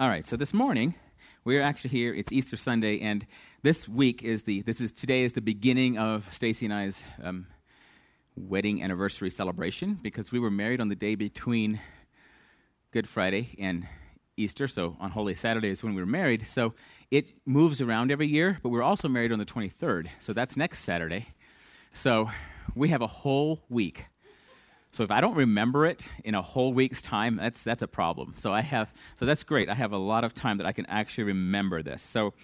All right, so this morning we're actually here. It's Easter Sunday, and this week is the this is today is the beginning of Stacy and I's um, wedding anniversary celebration because we were married on the day between Good Friday and Easter. So on Holy Saturday is when we were married. So it moves around every year, but we're also married on the 23rd. So that's next Saturday. So we have a whole week so if I don't remember it in a whole week's time, that's that's a problem. So I have so that's great. I have a lot of time that I can actually remember this. So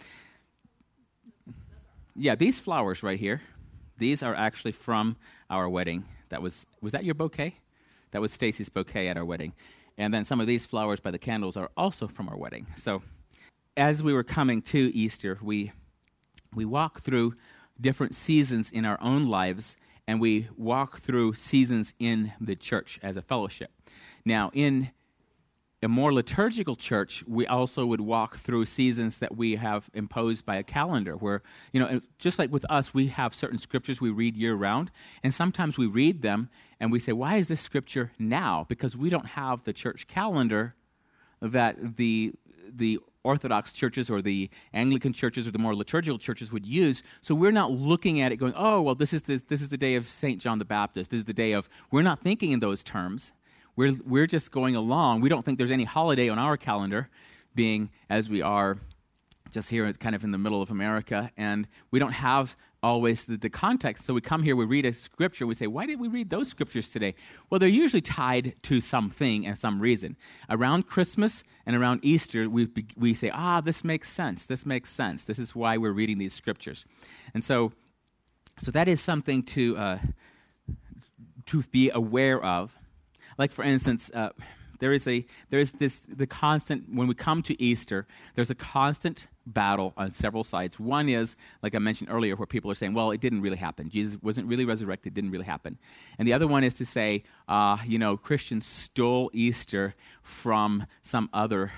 yeah, these flowers right here, these are actually from our wedding. That was was that your bouquet? That was Stacy's bouquet at our wedding. And then some of these flowers by the candles are also from our wedding. So as we were coming to Easter, we we walk through different seasons in our own lives and we walk through seasons in the church as a fellowship. Now, in a more liturgical church, we also would walk through seasons that we have imposed by a calendar, where, you know, just like with us, we have certain scriptures we read year round, and sometimes we read them and we say, why is this scripture now? Because we don't have the church calendar that the, the Orthodox churches or the Anglican churches or the more liturgical churches would use. So we're not looking at it going, oh, well, this is the, this is the day of St. John the Baptist. This is the day of, we're not thinking in those terms. We're, we're just going along. We don't think there's any holiday on our calendar, being as we are just here kind of in the middle of America, and we don't have always the, the, context. So we come here, we read a scripture, we say, why did we read those scriptures today? Well, they're usually tied to something and some reason. Around Christmas and around Easter, we, we say, ah, this makes sense. This makes sense. This is why we're reading these scriptures. And so, so that is something to, uh, to be aware of. Like, for instance, uh, there is a there is this the constant when we come to Easter, there's a constant battle on several sides. One is, like I mentioned earlier, where people are saying, well, it didn't really happen. Jesus wasn't really resurrected, didn't really happen. And the other one is to say, uh, you know, Christians stole Easter from some other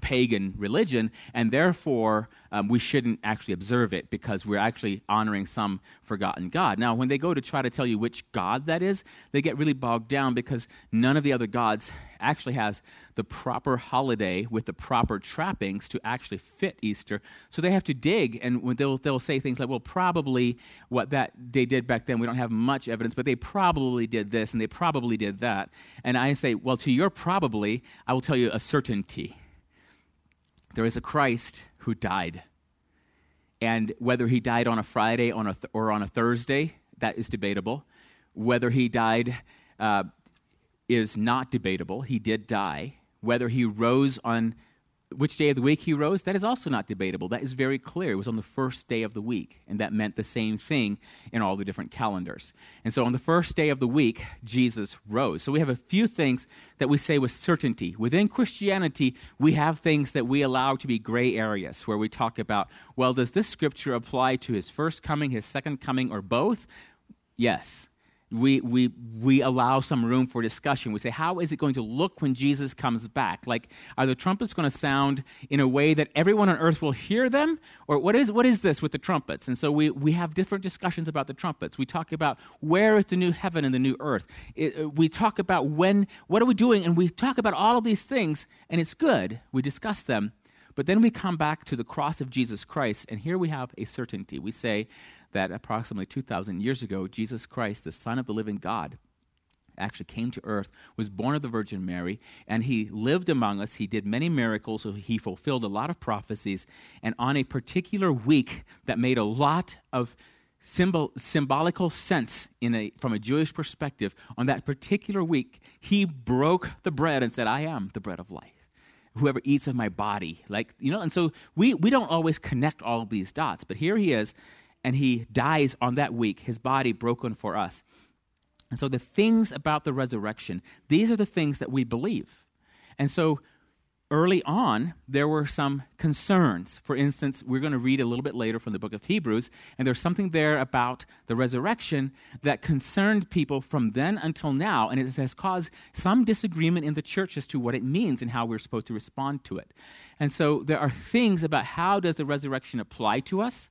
pagan religion, and therefore um, we shouldn't actually observe it because we're actually honoring some forgotten God. Now, when they go to try to tell you which God that is, they get really bogged down because none of the other gods actually has the proper holiday with the proper trappings to actually fit Easter. So they have to dig, and they'll, they'll say things like, well, probably what that they did back then, we don't have much evidence, but they probably did this and they probably did that. And I say, well, to your probably, I will tell you a certainty there is a Christ who died. And whether he died on a Friday on a th- or on a Thursday, that is debatable. Whether he died uh, is not debatable. He did die. Whether he rose on which day of the week he rose, that is also not debatable. That is very clear. It was on the first day of the week, and that meant the same thing in all the different calendars. And so on the first day of the week, Jesus rose. So we have a few things that we say with certainty. Within Christianity, we have things that we allow to be gray areas where we talk about, well, does this scripture apply to his first coming, his second coming, or both? Yes we, we, we allow some room for discussion. We say, how is it going to look when Jesus comes back? Like, are the trumpets going to sound in a way that everyone on earth will hear them? Or what is, what is this with the trumpets? And so we, we have different discussions about the trumpets. We talk about where is the new heaven and the new earth. It, uh, we talk about when, what are we doing? And we talk about all of these things, and it's good. We discuss them. But then we come back to the cross of Jesus Christ, and here we have a certainty. We say, that approximately 2,000 years ago, Jesus Christ, the Son of the living God, actually came to earth, was born of the Virgin Mary, and he lived among us. He did many miracles, so he fulfilled a lot of prophecies. And on a particular week that made a lot of symbol, symbolical sense in a, from a Jewish perspective, on that particular week, he broke the bread and said, I am the bread of life. Whoever eats of my body, like, you know, and so we, we don't always connect all of these dots, but here he is and he dies on that week, his body broken for us. And so, the things about the resurrection, these are the things that we believe. And so, early on, there were some concerns. For instance, we're going to read a little bit later from the book of Hebrews, and there's something there about the resurrection that concerned people from then until now, and it has caused some disagreement in the church as to what it means and how we're supposed to respond to it. And so, there are things about how does the resurrection apply to us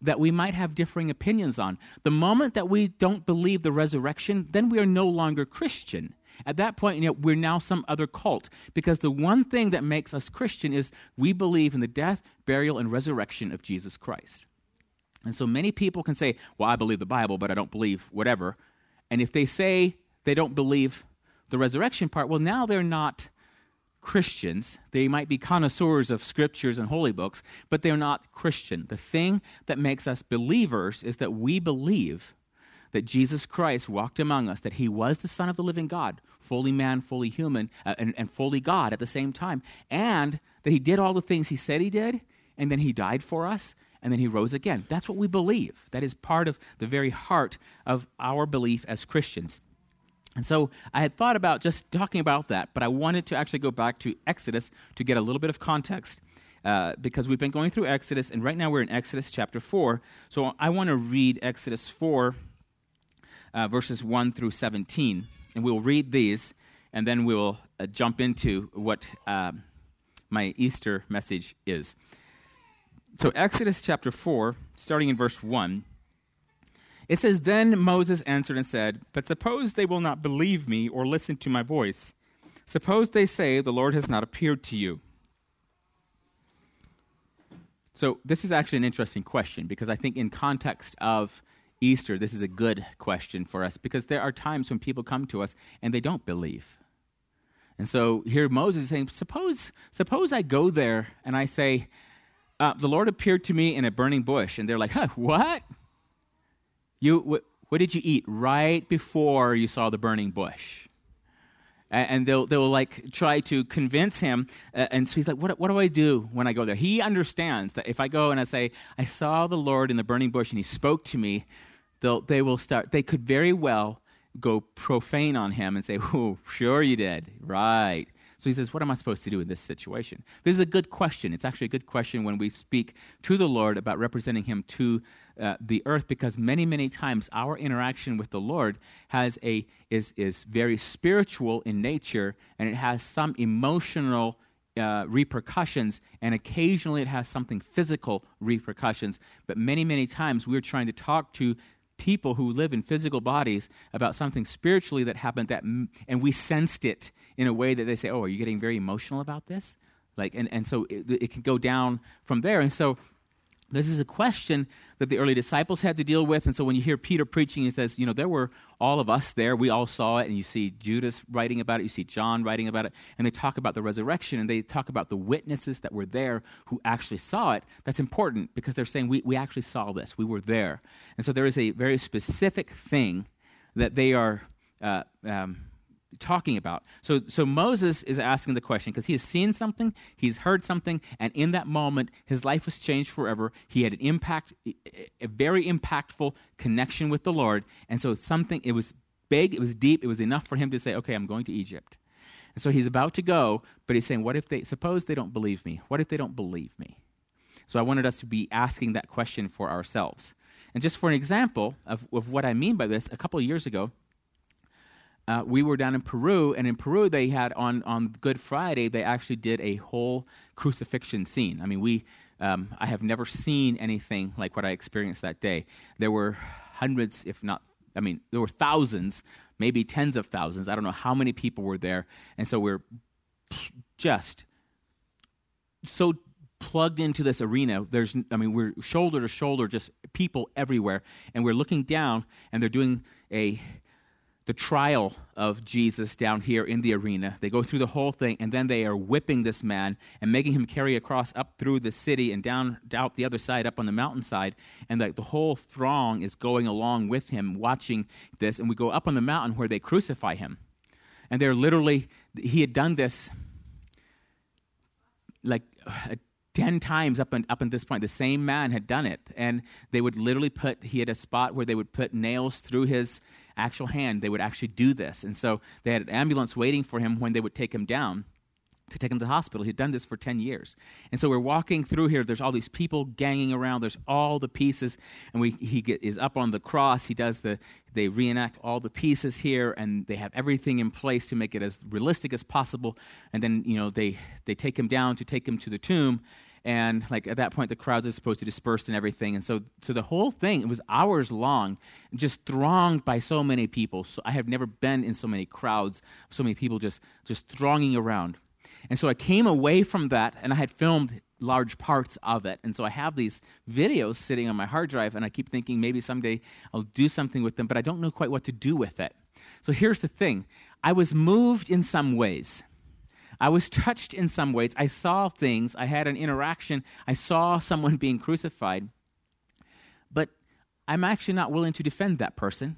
that we might have differing opinions on. The moment that we don't believe the resurrection, then we are no longer Christian. At that point, you know, we're now some other cult because the one thing that makes us Christian is we believe in the death, burial, and resurrection of Jesus Christ. And so many people can say, Well, I believe the Bible, but I don't believe whatever. And if they say they don't believe the resurrection part, well, now they're not Christians. They might be connoisseurs of scriptures and holy books, but they're not Christian. The thing that makes us believers is that we believe that Jesus Christ walked among us, that he was the Son of the living God, fully man, fully human, uh, and, and fully God at the same time, and that he did all the things he said he did, and then he died for us, and then he rose again. That's what we believe. That is part of the very heart of our belief as Christians. And so I had thought about just talking about that, but I wanted to actually go back to Exodus to get a little bit of context. Uh, because we've been going through Exodus, and right now we're in Exodus chapter 4. So I want to read Exodus 4, uh, verses 1 through 17. And we'll read these, and then we'll uh, jump into what uh, my Easter message is. So, Exodus chapter 4, starting in verse 1. It says, Then Moses answered and said, But suppose they will not believe me or listen to my voice. Suppose they say, The Lord has not appeared to you. So, this is actually an interesting question because I think, in context of Easter, this is a good question for us because there are times when people come to us and they don't believe. And so here Moses is saying, Suppose, suppose I go there and I say, uh, The Lord appeared to me in a burning bush. And they're like, Huh, what? You, what, what did you eat right before you saw the burning bush? and they'll, they'll like try to convince him uh, and so he's like what, what do i do when i go there he understands that if i go and i say i saw the lord in the burning bush and he spoke to me they'll, they will start they could very well go profane on him and say oh sure you did. Right. So he says what am i supposed to do in this situation? This is a good question. It's actually a good question when we speak to the lord about representing him to uh, the earth because many, many times our interaction with the Lord has a, is, is very spiritual in nature and it has some emotional uh, repercussions, and occasionally it has something physical repercussions. But many, many times we're trying to talk to people who live in physical bodies about something spiritually that happened that and we sensed it in a way that they say oh are you getting very emotional about this? Like and, and so it, it can go down from there. And so this is a question that the early disciples had to deal with. And so when you hear Peter preaching, he says, you know, there were all of us there. We all saw it. And you see Judas writing about it. You see John writing about it. And they talk about the resurrection and they talk about the witnesses that were there who actually saw it. That's important because they're saying, we, we actually saw this. We were there. And so there is a very specific thing that they are uh, um, talking about. So, so Moses is asking the question because he has seen something, he's heard something, and in that moment, his life was changed forever. He had an impact, a very impactful connection with the Lord, and so something. It was big, it was deep, it was enough for him to say, "Okay, I'm going to Egypt." And so he's about to go, but he's saying, "What if they suppose they don't believe me? What if they don't believe me?" So I wanted us to be asking that question for ourselves. And just for an example of, of what I mean by this, a couple of years ago, uh, we were down in Peru, and in Peru they had on on Good Friday they actually did a whole crucifixion scene. I mean, we um, I have never seen anything like what I experienced that day. There were hundreds, if not, I mean, there were thousands, maybe tens of thousands. I don't know how many people were there, and so we're just so plugged into this arena there's i mean we're shoulder to shoulder just people everywhere and we're looking down and they're doing a the trial of Jesus down here in the arena. They go through the whole thing, and then they are whipping this man and making him carry a cross up through the city and down out the other side, up on the mountainside. And the, the whole throng is going along with him, watching this. And we go up on the mountain where they crucify him. And they're literally, he had done this like uh, 10 times up, and, up in this point. The same man had done it. And they would literally put, he had a spot where they would put nails through his actual hand, they would actually do this. And so they had an ambulance waiting for him when they would take him down to take him to the hospital. He'd done this for 10 years. And so we're walking through here. There's all these people ganging around. There's all the pieces. And we, he get, is up on the cross. He does the, they reenact all the pieces here and they have everything in place to make it as realistic as possible. And then, you know, they, they take him down to take him to the tomb. And like at that point the crowds are supposed to disperse and everything and so so the whole thing it was hours long just thronged by so many people. So i have never been in so many crowds so many people just just thronging around. And so i came away from that and i had filmed large parts of it. And so i have these videos sitting on my hard drive and i keep thinking maybe someday i'll do something with them but i don't know quite what to do with it. So here's the thing. I was moved in some ways I was touched in some ways. I saw things. I had an interaction. I saw someone being crucified. But I'm actually not willing to defend that person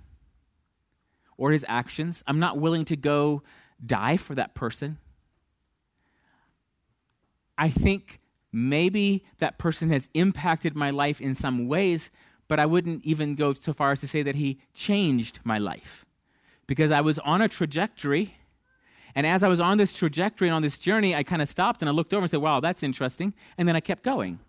or his actions. I'm not willing to go die for that person. I think maybe that person has impacted my life in some ways, but I wouldn't even go so far as to say that he changed my life. Because I was on a trajectory and as I was on this trajectory and on this journey, I kind of stopped and I looked over and said, wow, that's interesting. And then I kept going.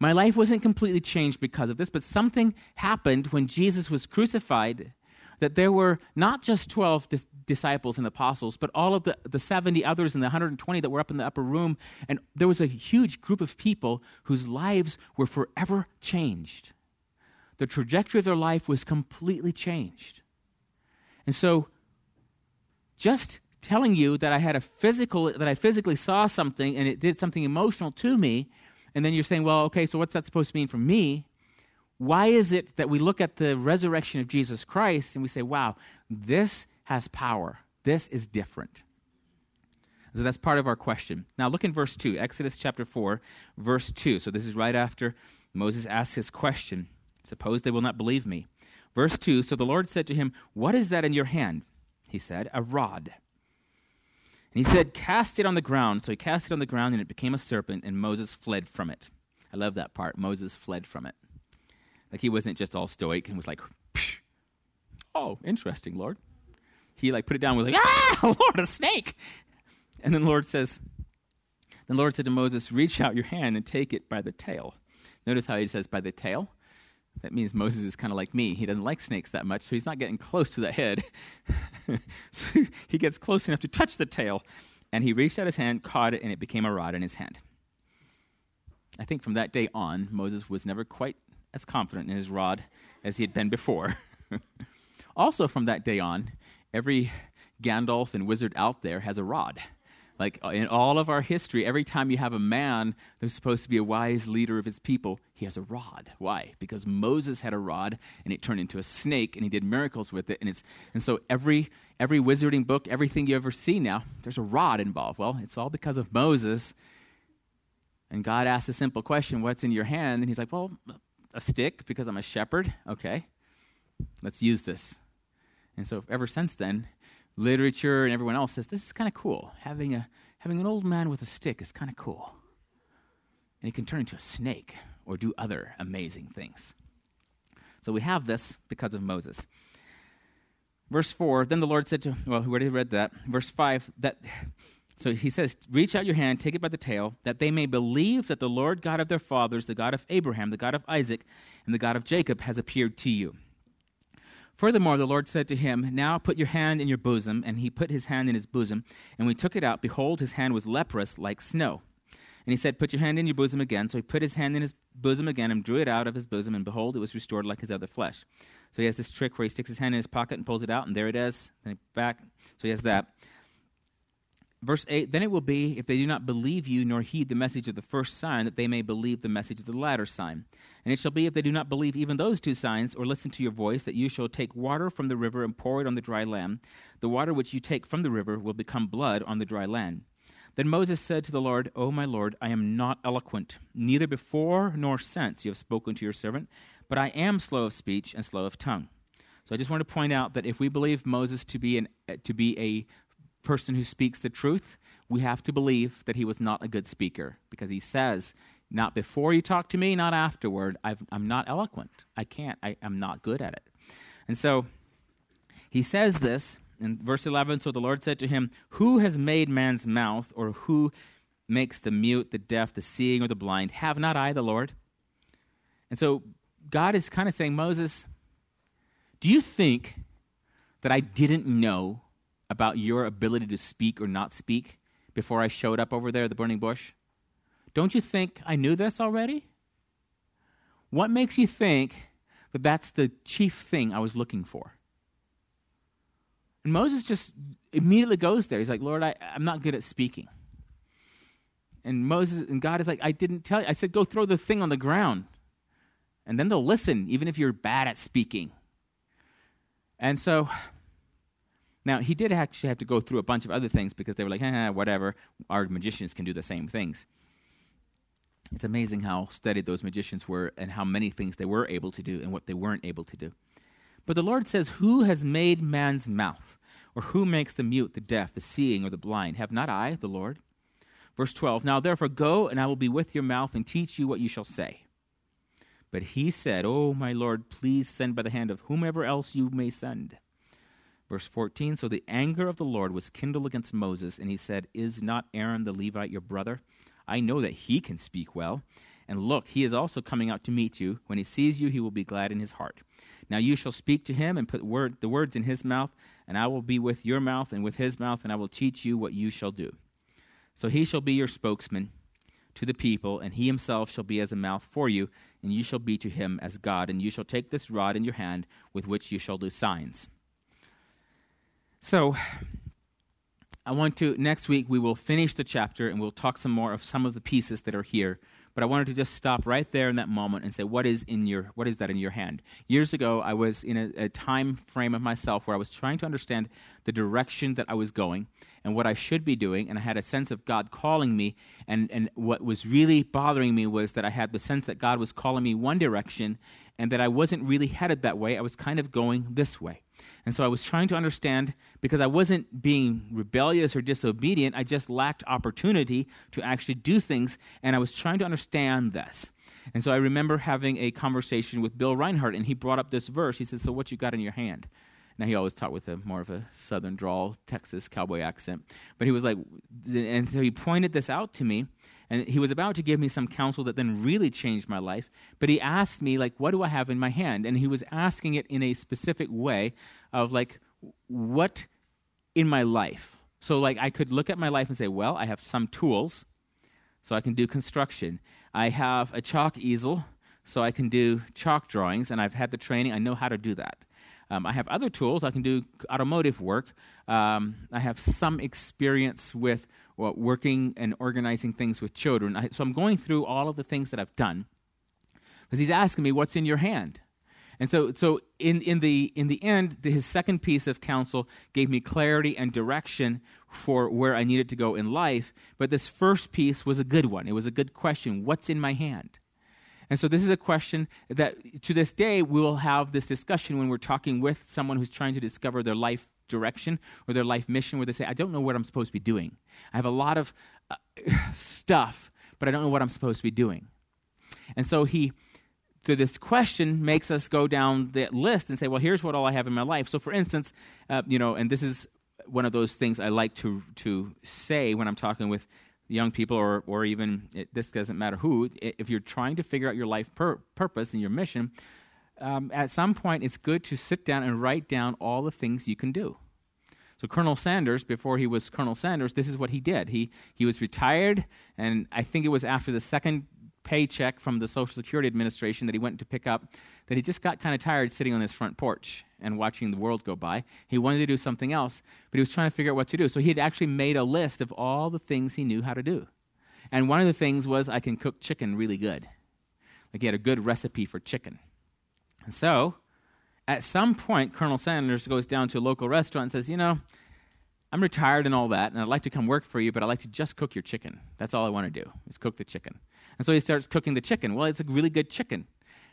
My life wasn't completely changed because of this, but something happened when Jesus was crucified that there were not just 12 dis- disciples and apostles, but all of the, the 70 others and the 120 that were up in the upper room. And there was a huge group of people whose lives were forever changed. The trajectory of their life was completely changed. And so just telling you that I had a physical, that I physically saw something and it did something emotional to me, and then you're saying, well, okay, so what's that supposed to mean for me? Why is it that we look at the resurrection of Jesus Christ and we say, wow, this has power? This is different. So that's part of our question. Now look in verse 2, Exodus chapter 4, verse 2. So this is right after Moses asks his question Suppose they will not believe me. Verse 2 So the Lord said to him, What is that in your hand? He said, a rod. And he said, Cast it on the ground. So he cast it on the ground, and it became a serpent, and Moses fled from it. I love that part. Moses fled from it. Like he wasn't just all stoic and was like, Oh, interesting, Lord. He like put it down with like, Ah, Lord, a snake. And then the Lord says, the Lord said to Moses, Reach out your hand and take it by the tail. Notice how he says by the tail. That means Moses is kind of like me. He doesn't like snakes that much, so he's not getting close to the head. so he gets close enough to touch the tail, and he reached out his hand, caught it, and it became a rod in his hand. I think from that day on, Moses was never quite as confident in his rod as he had been before. also, from that day on, every Gandalf and wizard out there has a rod. Like uh, in all of our history, every time you have a man who's supposed to be a wise leader of his people, he has a rod. Why? Because Moses had a rod and it turned into a snake and he did miracles with it. And, it's, and so every, every wizarding book, everything you ever see now, there's a rod involved. Well, it's all because of Moses. And God asks a simple question What's in your hand? And he's like, Well, a stick because I'm a shepherd. Okay, let's use this. And so ever since then, literature and everyone else says this is kind of cool. Having, a, having an old man with a stick is kind of cool. And he can turn into a snake or do other amazing things. So we have this because of Moses. Verse 4 Then the Lord said to, well, we already read that. Verse 5, that. So he says, Reach out your hand, take it by the tail, that they may believe that the Lord God of their fathers, the God of Abraham, the God of Isaac, and the God of Jacob, has appeared to you. Furthermore, the Lord said to him, Now put your hand in your bosom. And he put his hand in his bosom. And we took it out. Behold, his hand was leprous like snow. And he said, Put your hand in your bosom again. So he put his hand in his bosom again and drew it out of his bosom. And behold, it was restored like his other flesh. So he has this trick where he sticks his hand in his pocket and pulls it out. And there it is. Then back. So he has that. Verse 8 Then it will be, if they do not believe you nor heed the message of the first sign, that they may believe the message of the latter sign. And it shall be, if they do not believe even those two signs, or listen to your voice, that you shall take water from the river and pour it on the dry land. The water which you take from the river will become blood on the dry land. Then Moses said to the Lord, O my Lord, I am not eloquent, neither before nor since you have spoken to your servant, but I am slow of speech and slow of tongue. So I just want to point out that if we believe Moses to be, an, to be a person who speaks the truth, we have to believe that he was not a good speaker because he says, not before you talk to me, not afterward. i am not eloquent. I can't. I, I'm not good at it. And so he says this in verse 11 So the Lord said to him, Who has made man's mouth, or who makes the mute, the deaf, the seeing, or the blind? Have not I the Lord? And so God is kind of saying, Moses, do you think that I didn't know about your ability to speak or not speak before I showed up over there at the burning bush? Don't you think I knew this already? What makes you think that that's the chief thing I was looking for? And Moses just immediately goes there. He's like, Lord, I, I'm not good at speaking. And Moses and God is like, I didn't tell you. I said, go throw the thing on the ground. And then they'll listen, even if you're bad at speaking. And so, now he did actually have to go through a bunch of other things because they were like, eh, whatever. Our magicians can do the same things. It's amazing how studied those magicians were and how many things they were able to do and what they weren't able to do. But the Lord says, Who has made man's mouth? Or who makes the mute, the deaf, the seeing, or the blind? Have not I, the Lord? Verse 12 Now therefore go, and I will be with your mouth and teach you what you shall say. But he said, Oh, my Lord, please send by the hand of whomever else you may send. Verse 14 So the anger of the Lord was kindled against Moses, and he said, Is not Aaron the Levite your brother? I know that he can speak well. And look, he is also coming out to meet you. When he sees you, he will be glad in his heart. Now you shall speak to him and put word, the words in his mouth, and I will be with your mouth and with his mouth, and I will teach you what you shall do. So he shall be your spokesman to the people, and he himself shall be as a mouth for you, and you shall be to him as God, and you shall take this rod in your hand with which you shall do signs. So, I want to, next week, we will finish the chapter and we'll talk some more of some of the pieces that are here but I wanted to just stop right there in that moment and say, what is in your, what is that in your hand? Years ago, I was in a, a time frame of myself where I was trying to understand the direction that I was going and what I should be doing, and I had a sense of God calling me. And, and what was really bothering me was that I had the sense that God was calling me one direction and that I wasn't really headed that way. I was kind of going this way. And so I was trying to understand because I wasn't being rebellious or disobedient, I just lacked opportunity to actually do things, and I was trying to understand this. And so I remember having a conversation with Bill Reinhardt, and he brought up this verse. He said, So, what you got in your hand? Now, he always talked with a more of a southern drawl, Texas cowboy accent. But he was like, and so he pointed this out to me, and he was about to give me some counsel that then really changed my life but he asked me like what do i have in my hand? And he was asking it in a specific way of like what in my life? So like i could look at my life and say well i have some tools so i can do construction. I have a chalk easel so i can do chalk drawings and i've had the training. I know how to do that. Um, I have other tools. I can do automotive work. Um, I have some experience with well, working and organizing things with children. I, so I'm going through all of the things that I've done because he's asking me, "What's in your hand?" And so, so in, in, the, in the end, the, his second piece of counsel gave me clarity and direction for where I needed to go in life. But this first piece was a good one. It was a good question What's in my hand? And so, this is a question that to this day we will have this discussion when we're talking with someone who's trying to discover their life direction or their life mission where they say, I don't know what I'm supposed to be doing. I have a lot of uh, stuff, but I don't know what I'm supposed to be doing. And so he, through this question, makes us go down the list and say, well, here's what all I have in my life. So, for instance, uh, you know, and this is one of those things I like to, to say when I'm talking with young people or, or even, it, this doesn't matter who, if you're trying to figure out your life pur- purpose and your mission, um, at some point it's good to sit down and write down all the things you can do. So Colonel Sanders, before he was Colonel Sanders, this is what he did. He he was retired, and I think it was after the second paycheck from the Social Security Administration that he went to pick up that he just got kind of tired sitting on his front porch and watching the world go by. He wanted to do something else, but he was trying to figure out what to do. So he had actually made a list of all the things he knew how to do. And one of the things was I can cook chicken really good. Like he had a good recipe for chicken. And so, at some point, Colonel Sanders goes down to a local restaurant and says, You know, I'm retired and all that, and I'd like to come work for you, but I'd like to just cook your chicken. That's all I want to do, is cook the chicken. And so he starts cooking the chicken. Well, it's a really good chicken.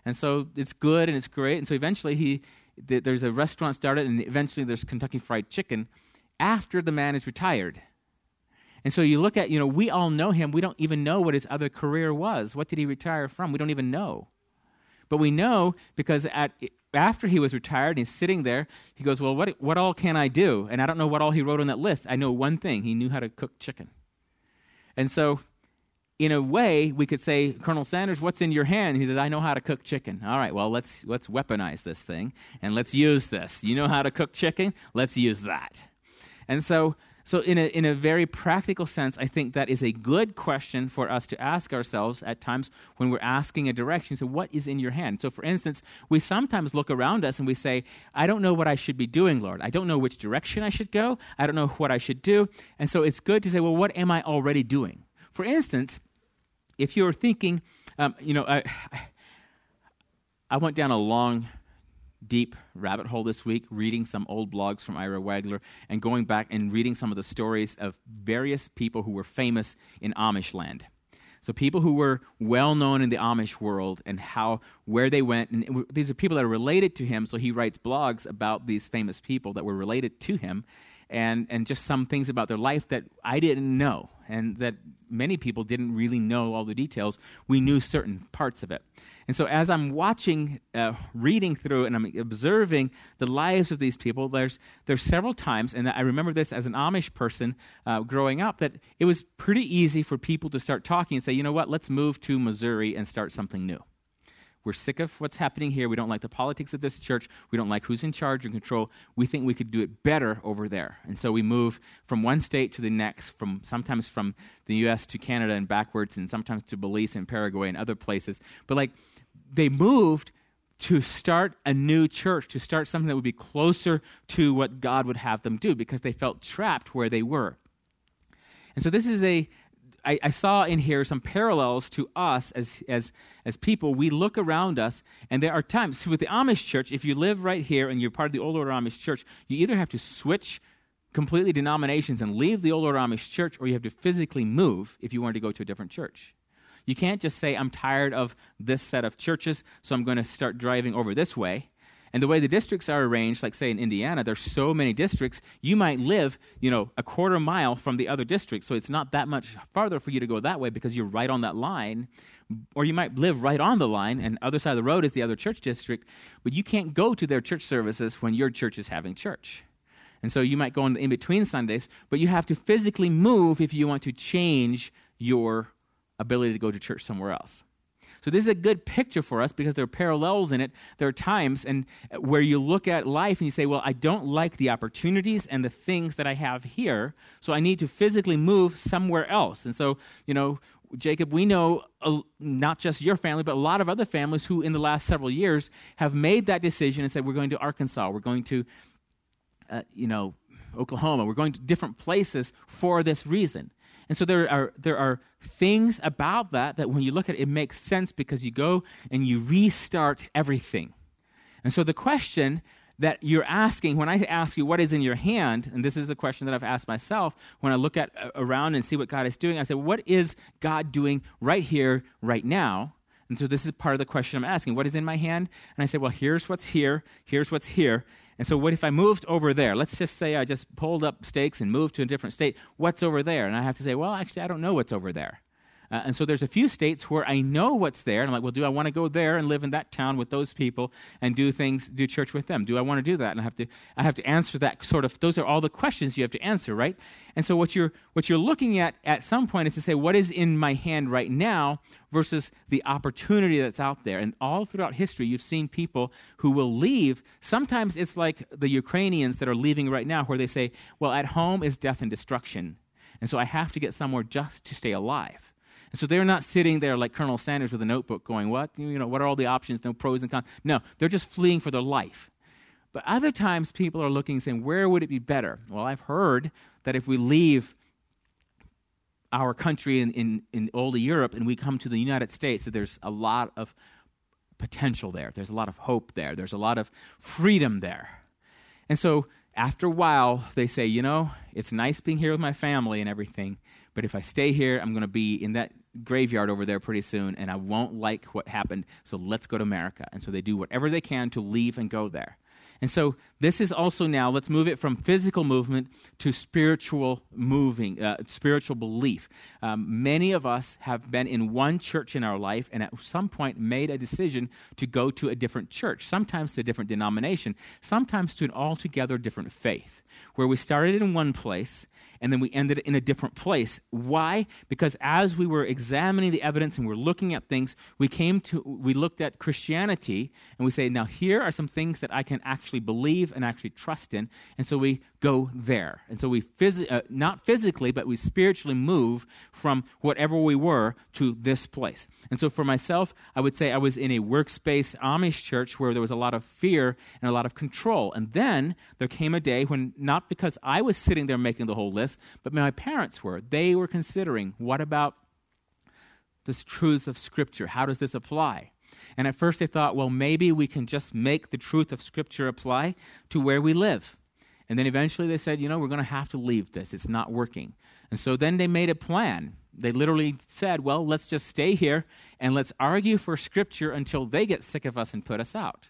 And so it's good and it's great. And so eventually he, th- there's a restaurant started, and eventually there's Kentucky Fried Chicken after the man is retired. And so you look at, you know, we all know him. We don't even know what his other career was. What did he retire from? We don't even know. But we know because at, after he was retired and he's sitting there, he goes, Well, what, what all can I do? And I don't know what all he wrote on that list. I know one thing he knew how to cook chicken. And so, in a way, we could say, Colonel Sanders, what's in your hand? He says, I know how to cook chicken. All right, well, let's, let's weaponize this thing and let's use this. You know how to cook chicken? Let's use that. And so, So, in a, in a very practical sense, I think that is a good question for us to ask ourselves at times when we're asking a direction. So, what is in your hand? So, for instance, we sometimes look around us and we say, I don't know what I should be doing, Lord. I don't know which direction I should go. I don't know what I should do. And so, it's good to say, well, what am I already doing? For instance, if you're thinking, um, you know, I, I went down a long deep rabbit hole this week reading some old blogs from Ira Wagler and going back and reading some of the stories of various people who were famous in Amish land. So people who were well known in the Amish world and how where they went and these are people that are related to him so he writes blogs about these famous people that were related to him and and just some things about their life that I didn't know and that many people didn't really know all the details. We knew certain parts of it. And so, as I'm watching, uh, reading through, and I'm observing the lives of these people, there's, there's several times, and I remember this as an Amish person uh, growing up, that it was pretty easy for people to start talking and say, you know what, let's move to Missouri and start something new. We're sick of what's happening here. We don't like the politics of this church. We don't like who's in charge and control. We think we could do it better over there. And so we move from one state to the next, from sometimes from the US to Canada and backwards, and sometimes to Belize and Paraguay and other places. But like they moved to start a new church, to start something that would be closer to what God would have them do because they felt trapped where they were. And so this is a I, I, saw in here some parallels to us as, as, as people. We look around us, and there are times See, with the Amish church, if you live right here and you're part of the Old Order Amish church, you either have to switch completely denominations and leave the Old Order Amish church, or you have to physically move if you want to go to a different church. You can't just say, I'm tired of this set of churches, so I'm going to start driving over this way. And the way the districts are arranged, like say in Indiana, there's so many districts, you might live, you know, a quarter mile from the other district. So it's not that much farther for you to go that way because you're right on that line. Or you might live right on the line, and other side of the road is the other church district, but you can't go to their church services when your church is having church. And so you might go in, in between Sundays, but you have to physically move if you want to change your ability to go to church somewhere else. So this is a good picture for us because there are parallels in it. There are times and where you look at life and you say, "Well, I don't like the opportunities and the things that I have here, so I need to physically move somewhere else." And so, you know, Jacob, we know uh, not just your family, but a lot of other families who, in the last several years, have made that decision and said, "We're going to Arkansas. We're going to, uh, you know, Oklahoma. We're going to different places for this reason." And so there are, there are things about that that when you look at it, it makes sense because you go and you restart everything. And so the question that you're asking, when I ask you what is in your hand, and this is the question that I've asked myself when I look at uh, around and see what God is doing, I say, what is God doing right here, right now? And so this is part of the question I'm asking. What is in my hand? And I say, well, here's what's here, here's what's here. And so, what if I moved over there? Let's just say I just pulled up stakes and moved to a different state. What's over there? And I have to say, well, actually, I don't know what's over there. Uh, and so there's a few states where I know what's there, and I'm like, well, do I want to go there and live in that town with those people and do things, do church with them? Do I want to do that? And I have to, I have to answer that sort of. Those are all the questions you have to answer, right? And so what you're what you're looking at at some point is to say, what is in my hand right now versus the opportunity that's out there. And all throughout history, you've seen people who will leave. Sometimes it's like the Ukrainians that are leaving right now, where they say, well, at home is death and destruction. And so I have to get somewhere just to stay alive. And so they're not sitting there like Colonel Sanders with a notebook going, What? You know, what are all the options? No pros and cons. No, they're just fleeing for their life. But other times people are looking saying, Where would it be better? Well, I've heard that if we leave our country in, in, in older Europe and we come to the United States, that there's a lot of potential there. There's a lot of hope there. There's a lot of freedom there. And so after a while, they say, you know, it's nice being here with my family and everything, but if I stay here, I'm going to be in that graveyard over there pretty soon, and I won't like what happened, so let's go to America. And so they do whatever they can to leave and go there. And so this is also now, let's move it from physical movement to spiritual moving, uh, spiritual belief. Um, many of us have been in one church in our life and at some point made a decision to go to a different church, sometimes to a different denomination, sometimes to an altogether different faith, where we started in one place and then we ended in a different place. Why? Because as we were examining the evidence and we're looking at things, we came to we looked at Christianity and we say, now here are some things that I can actually believe and actually trust in. And so we go there. And so we, phys- uh, not physically, but we spiritually move from whatever we were to this place. And so for myself, I would say I was in a works-based Amish church where there was a lot of fear and a lot of control. And then there came a day when, not because I was sitting there making the whole list, but my parents were. They were considering what about the truths of Scripture? How does this apply? And at first they thought, well, maybe we can just make the truth of Scripture apply to where we live. And then eventually they said, you know, we're going to have to leave this. It's not working. And so then they made a plan. They literally said, well, let's just stay here and let's argue for Scripture until they get sick of us and put us out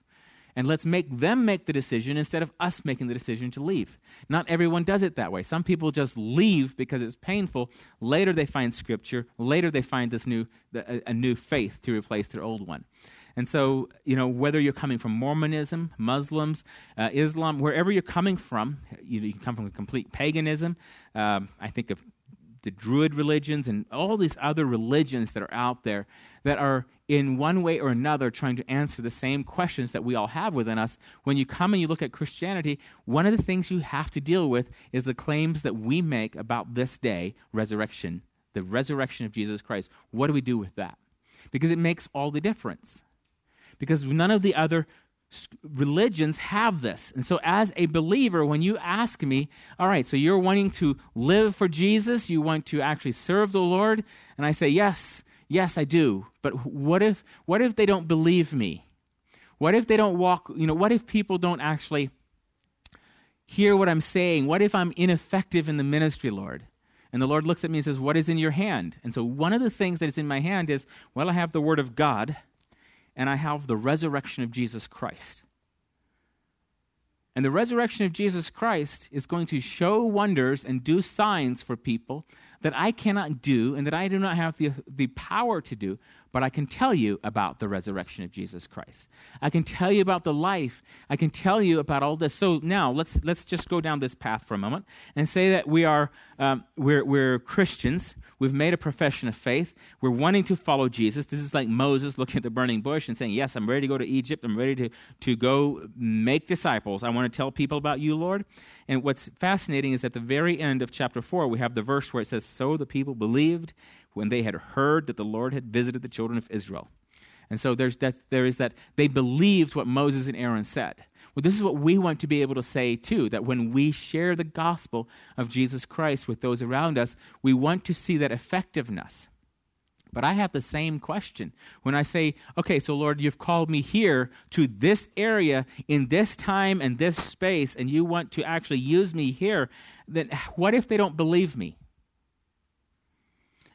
and let's make them make the decision instead of us making the decision to leave. Not everyone does it that way. Some people just leave because it's painful. Later they find scripture. Later they find this new a, new faith to replace their old one. And so, you know, whether you're coming from Mormonism, Muslims, uh, Islam, wherever you're coming from, you, you can come from complete paganism. Um, I think of the Druid religions and all these other religions that are out there that are in one way or another trying to answer the same questions that we all have within us. When you come and you look at Christianity, one of the things you have to deal with is the claims that we make about this day, resurrection, the resurrection of Jesus Christ. What do we do with that? Because it makes all the difference. Because none of the other religions have this. And so, as a believer, when you ask me, all right, so you're wanting to live for Jesus, you want to actually serve the Lord, and I say, yes, Yes, I do. But what if what if they don't believe me? What if they don't walk, you know, what if people don't actually hear what I'm saying? What if I'm ineffective in the ministry, Lord? And the Lord looks at me and says, What is in your hand? And so one of the things that is in my hand is, well, I have the Word of God and I have the resurrection of Jesus Christ. And the resurrection of Jesus Christ is going to show wonders and do signs for people that I cannot do and that I do not have the, the power to do, but I can tell you about the resurrection of Jesus Christ. I can tell you about the life. I can tell you about all this. So now let's, let's just go down this path for a moment and say that we are um, we're, we're Christians. We've made a profession of faith. We're wanting to follow Jesus. This is like Moses looking at the burning bush and saying, Yes, I'm ready to go to Egypt. I'm ready to, to go make disciples. I want to tell people about you, Lord. And what's fascinating is at the very end of chapter 4, we have the verse where it says, So the people believed when they had heard that the Lord had visited the children of Israel. And so there's that, there is that they believed what Moses and Aaron said. Well, this is what we want to be able to say too that when we share the gospel of Jesus Christ with those around us, we want to see that effectiveness. But I have the same question. When I say, okay, so Lord, you've called me here to this area in this time and this space, and you want to actually use me here, then what if they don't believe me?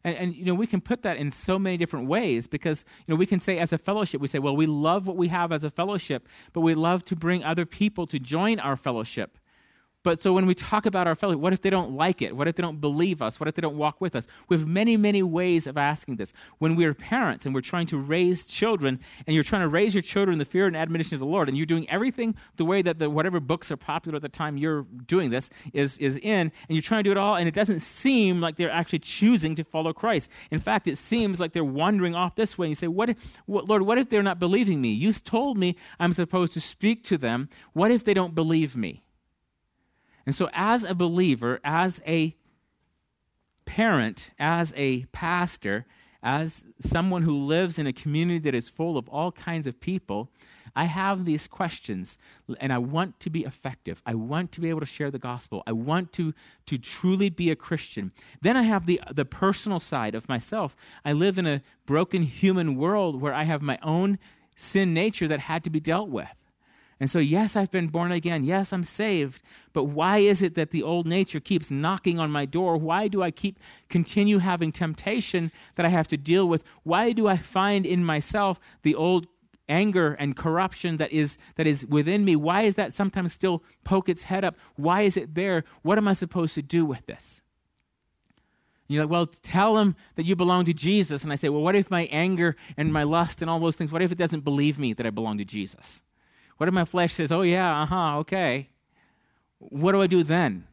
And, and, you know, we can put that in so many different ways because, you know, we can say as a fellowship, we say, well, we love what we have as a fellowship, but we love to bring other people to join our fellowship. But so when we talk about our fellowship, what if they don't like it? What if they don't believe us? What if they don't walk with us? We have many, many ways of asking this. When we're parents and we're trying to raise children, and you're trying to raise your children in the fear and admonition of the Lord, and you're doing everything the way that the, whatever books are popular at the time you're doing this is, is in, and you're trying to do it all, and it doesn't seem like they're actually choosing to follow Christ. In fact, it seems like they're wandering off this way. And you say, what, if, what Lord, what if they're not believing me? You told me I'm supposed to speak to them. What if they don't believe me? And so, as a believer, as a parent, as a pastor, as someone who lives in a community that is full of all kinds of people, I have these questions and I want to be effective. I want to be able to share the gospel. I want to, to truly be a Christian. Then I have the, the personal side of myself. I live in a broken human world where I have my own sin nature that had to be dealt with. And so, yes, I've been born again. Yes, I'm saved. But why is it that the old nature keeps knocking on my door? Why do I keep continue having temptation that I have to deal with? Why do I find in myself the old anger and corruption that is that is within me? Why is that sometimes still poke its head up? Why is it there? What am I supposed to do with this? And You're like, well, tell them that you belong to Jesus. And I say, well, what if my anger and my lust and all those things, what if it doesn't believe me that I belong to Jesus? What if my flesh says, oh, yeah, uh huh, okay? What do I do then?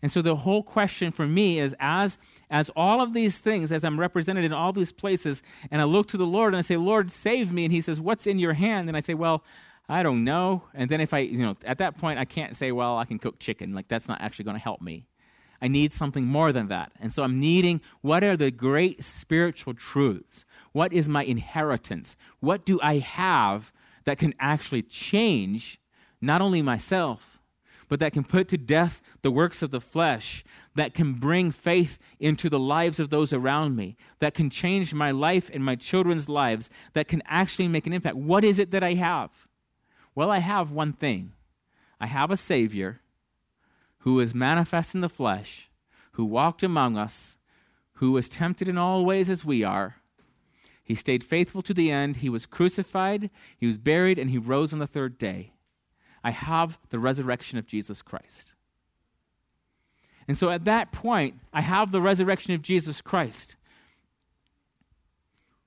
And so the whole question for me is as as all of these things, as I'm represented in all these places, and I look to the Lord and I say, Lord, save me. And he says, What's in your hand? And I say, Well, I don't know. And then if I, you know, at that point, I can't say, well, I can cook chicken. Like, that's not actually going to help me. I need something more than that. And so I'm needing what are the great spiritual truths? What is my inheritance? What do I have that can actually change not only myself, but that can put to death the works of the flesh, that can bring faith into the lives of those around me, that can change my life and my children's lives, that can actually make an impact. What is it that I have? Well, I have one thing I have a Savior who is manifest in the flesh, who walked among us, who was tempted in all ways as we are. He stayed faithful to the end. He was crucified, he was buried, and he rose on the third day. I have the resurrection of Jesus Christ. And so at that point, I have the resurrection of Jesus Christ.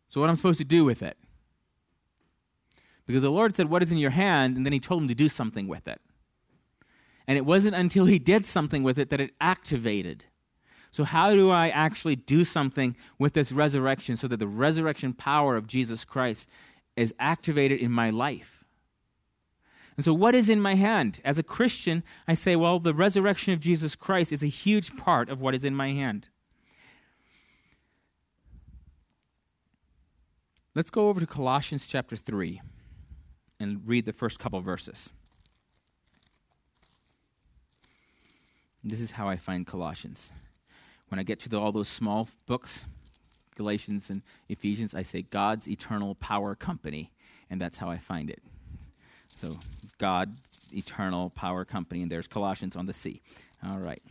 So, what am I'm supposed to do with it? Because the Lord said, What is in your hand? And then He told him to do something with it. And it wasn't until He did something with it that it activated. So, how do I actually do something with this resurrection so that the resurrection power of Jesus Christ is activated in my life? And so, what is in my hand? As a Christian, I say, well, the resurrection of Jesus Christ is a huge part of what is in my hand. Let's go over to Colossians chapter 3 and read the first couple verses. This is how I find Colossians. When I get to the, all those small books, Galatians and Ephesians, I say God's eternal power company, and that's how I find it. So, God, eternal power company, and there's Colossians on the C. All right.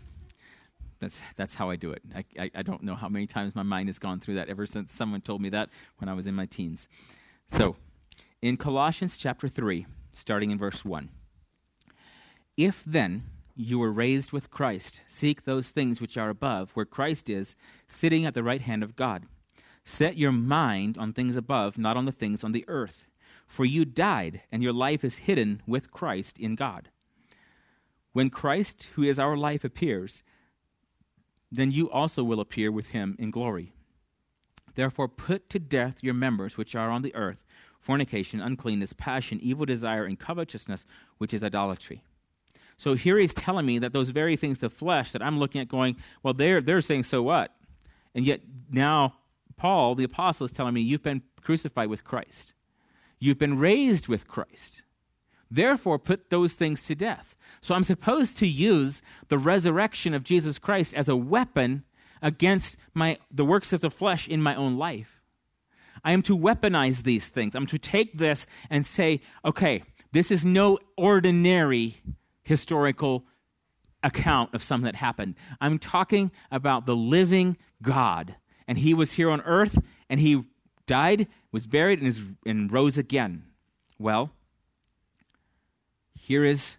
That's, that's how I do it. I, I, I, don't know how many times my mind has gone through that ever since someone told me that when I was in my teens. So, in Colossians chapter 3, starting in verse 1, if then you were raised with Christ, seek those things which are above, where Christ is, sitting at the right hand of God. Set your mind on things above, not on the things on the earth. For you died, and your life is hidden with Christ in God. When Christ, who is our life, appears, then you also will appear with him in glory. Therefore, put to death your members which are on the earth fornication, uncleanness, passion, evil desire, and covetousness, which is idolatry. So here he's telling me that those very things, the flesh, that I'm looking at going, well, they're, they're saying, so what? And yet now, Paul, the apostle, is telling me, you've been crucified with Christ. You've been raised with Christ. Therefore, put those things to death. So I'm supposed to use the resurrection of Jesus Christ as a weapon against my, the works of the flesh in my own life. I am to weaponize these things. I'm to take this and say, okay, this is no ordinary historical account of something that happened. I'm talking about the living God. And he was here on earth and he died, was buried, and, is, and rose again. Well, here is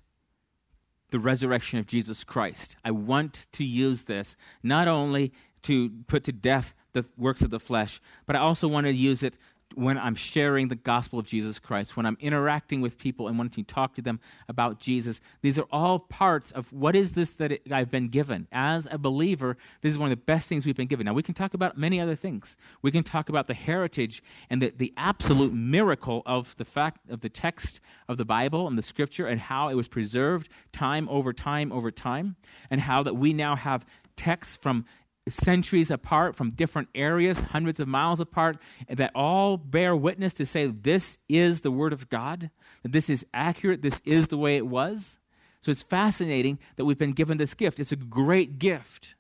the resurrection of Jesus Christ. I want to use this not only to put to death the works of the flesh, but I also want to use it when I'm sharing the gospel of Jesus Christ, when I'm interacting with people and wanting to talk to them about Jesus. These are all parts of what is this that I've been given. As a believer, this is one of the best things we've been given. Now, we can talk about many other things. We can talk about the heritage and the, the absolute miracle of the fact of the text of the Bible and the scripture and how it was preserved time over time over time, and how that we now have texts from centuries apart from different areas, hundreds of miles apart, that all bear witness to say this is the Word of God, that this is accurate, this is the way it was. So it's fascinating that we've been given this gift. It's a great gift.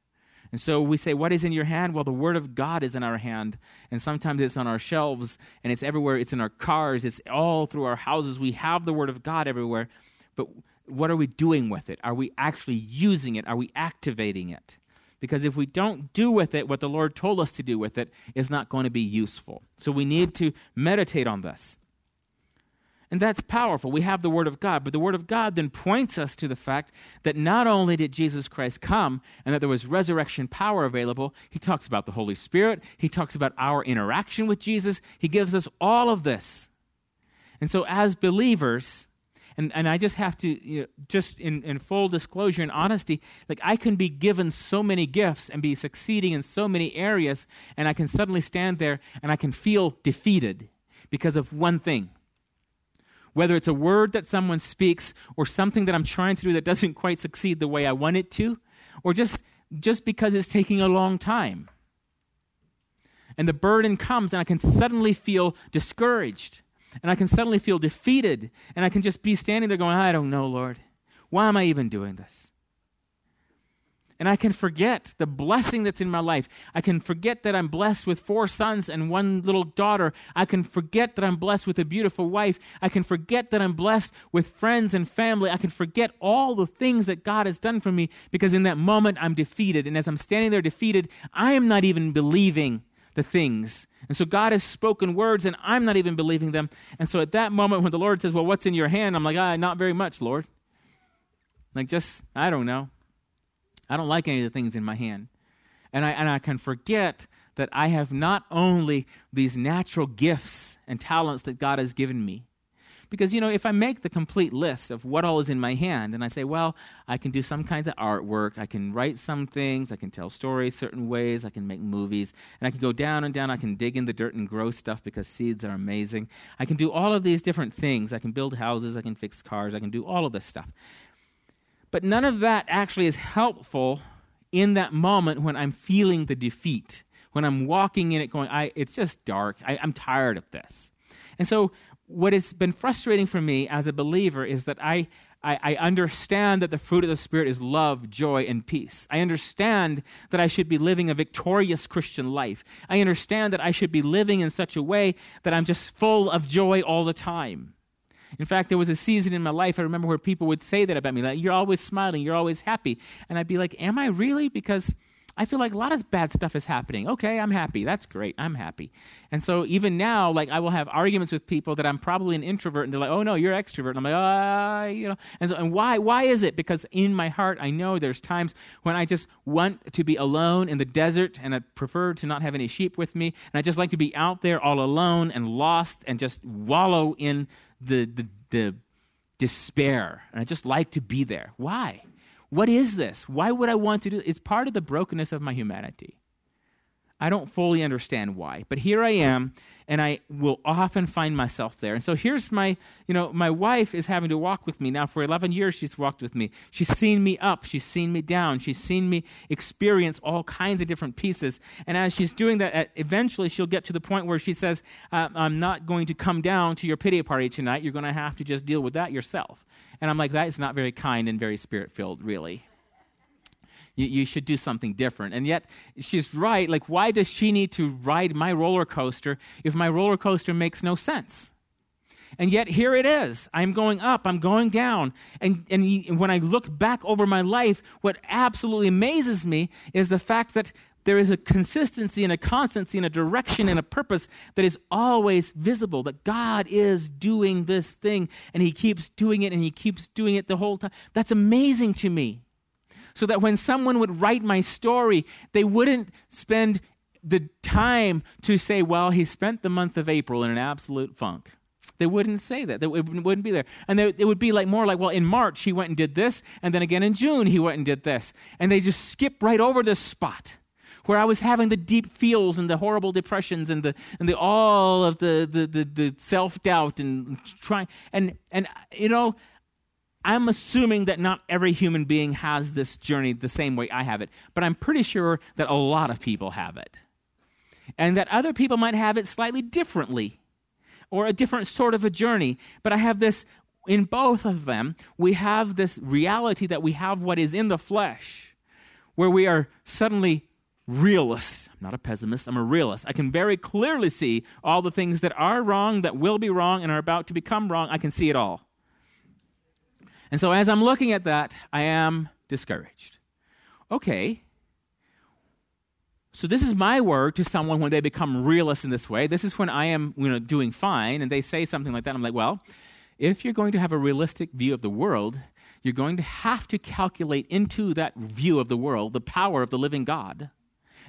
And so we say, What is in your hand? Well, the Word of God is in our hand. And sometimes it's on our shelves and it's everywhere. It's in our cars, it's all through our houses. We have the Word of God everywhere. But what are we doing with it? Are we actually using it? Are we activating it? Because if we don't do with it what the Lord told us to do with it, it's not going to be useful. So we need to meditate on this. And that's powerful. We have the Word of God, but the Word of God then points us to the fact that not only did Jesus Christ come and that there was resurrection power available, He talks about the Holy Spirit, He talks about our interaction with Jesus, He gives us all of this. And so, as believers, and, and I just have to, you know, just in, in full disclosure and honesty, like I can be given so many gifts and be succeeding in so many areas, and I can suddenly stand there and I can feel defeated because of one thing. whether it's a word that someone speaks or something that I'm trying to do that doesn't quite succeed the way I want it to, or just, just because it's taking a long time. And the burden comes, and I can suddenly feel discouraged, and I can suddenly feel defeated, and I can just be standing there going, I don't know, Lord. Why am I even doing this? And I can forget the blessing that's in my life. I can forget that I'm blessed with four sons and one little daughter. I can forget that I'm blessed with a beautiful wife. I can forget that I'm blessed with friends and family. I can forget all the things that God has done for me because in that moment I'm defeated. And as I'm standing there defeated, I am not even believing the things. And so God has spoken words and I'm not even believing them. And so at that moment when the Lord says, Well, what's in your hand? I'm like, Ah, not very much, Lord. Like, just, I don't know. I don't like any of the things in my hand. And I, and I can forget that I have not only these natural gifts and talents that God has given me. Because, you know, if I make the complete list of what all is in my hand and I say, well, I can do some kinds of artwork, I can write some things, I can tell stories certain ways, I can make movies, and I can go down and down, I can dig in the dirt and grow stuff because seeds are amazing. I can do all of these different things. I can build houses, I can fix cars, I can do all of this stuff. But none of that actually is helpful in that moment when I'm feeling the defeat, when I'm walking in it going, I, it's just dark. I, I'm tired of this. And so, what has been frustrating for me as a believer is that I, I, I, understand that the fruit of the Spirit is love, joy, and peace. I understand that I should be living a victorious Christian life. I understand that I should be living in such a way that I'm just full of joy all the time. In fact, there was a season in my life I remember where people would say that about me, like, you're always smiling, you're always happy. And I'd be like, am I really? Because I feel like a lot of bad stuff is happening. Okay, I'm happy. That's great. I'm happy. And so even now, like I will have arguments with people that I'm probably an introvert, and they're like, "Oh no, you're extrovert." And I'm like, "Ah, uh, you know." And so, and why? Why is it? Because in my heart, I know there's times when I just want to be alone in the desert, and I prefer to not have any sheep with me, and I just like to be out there all alone and lost, and just wallow in the, the, the despair. And I just like to be there. Why? What is this? Why would I want to do it? It's part of the brokenness of my humanity. I don't fully understand why, but here I am and I will often find myself there. And so here's my, you know, my wife is having to walk with me now for 11 years. She's walked with me. She's seen me up. She's seen me down. She's seen me experience all kinds of different pieces. And as she's doing that, eventually she'll get to the point where she says, uh, "I'm not going to come down to your pity party tonight. You're going to have to just deal with that yourself." And I'm like, that is not very kind and very spirit filled, really you, you should do something different. And yet, she's right. Like, why does she need to ride my roller coaster if my roller coaster makes no sense? And yet, here it is. I'm going up, I'm going down. And, and when I look back over my life, what absolutely amazes me is the fact that there is a consistency and a constancy and a direction and a purpose that is always visible. That God is doing this thing and He keeps doing it and He keeps doing it the whole time. That's amazing to me so that when someone would write my story, they wouldn't spend the time to say, well, he spent the month of April in an absolute funk. They wouldn't say that. It wouldn't be there. And it would be like more like, well, in March he went and did this, and then again in June he went and did this. And they just skip right over this spot where I was having the deep feels and the horrible depressions and the and the all of the the, the, the self doubt and trying and and you know I'm assuming that not every human being has this journey the same way I have it, but I'm pretty sure that a lot of people have it. And that other people might have it slightly differently or a different sort of a journey. But I have this in both of them, we have this reality that we have what is in the flesh, where we are suddenly realists. I'm not a pessimist, I'm a realist. I can very clearly see all the things that are wrong, that will be wrong, and are about to become wrong. I can see it all. And so as I'm looking at that, I am discouraged. Okay. So this is my word to someone when they become realist in this way. This is when I am you know, doing fine and they say something like that. I'm like, well, if you're going to have a realistic view of the world, you're going to have to calculate into that view of the world the power of the living God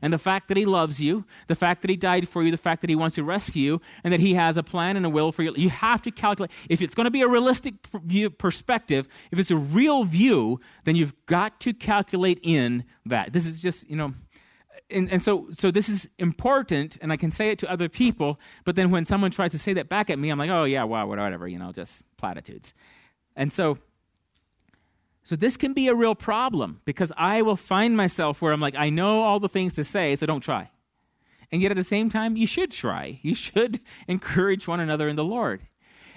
and the fact that he loves you, the fact that he died for you, the fact that he wants to rescue you, and that he has a plan and a will for you. You have to calculate. If it's going to be a realistic view, perspective, if it's a real view, then you've got to calculate in that. This is just, you know, and, and so, so this is important, and I can say it to other people, but then when someone tries to say that back at me, I'm like, oh, yeah, wow, whatever, you know, just platitudes. And so, so this can be a real problem because I will find myself where I'm like, I know all the things to say, so don't try. And yet at the same time, you should try. You should encourage one another in the Lord.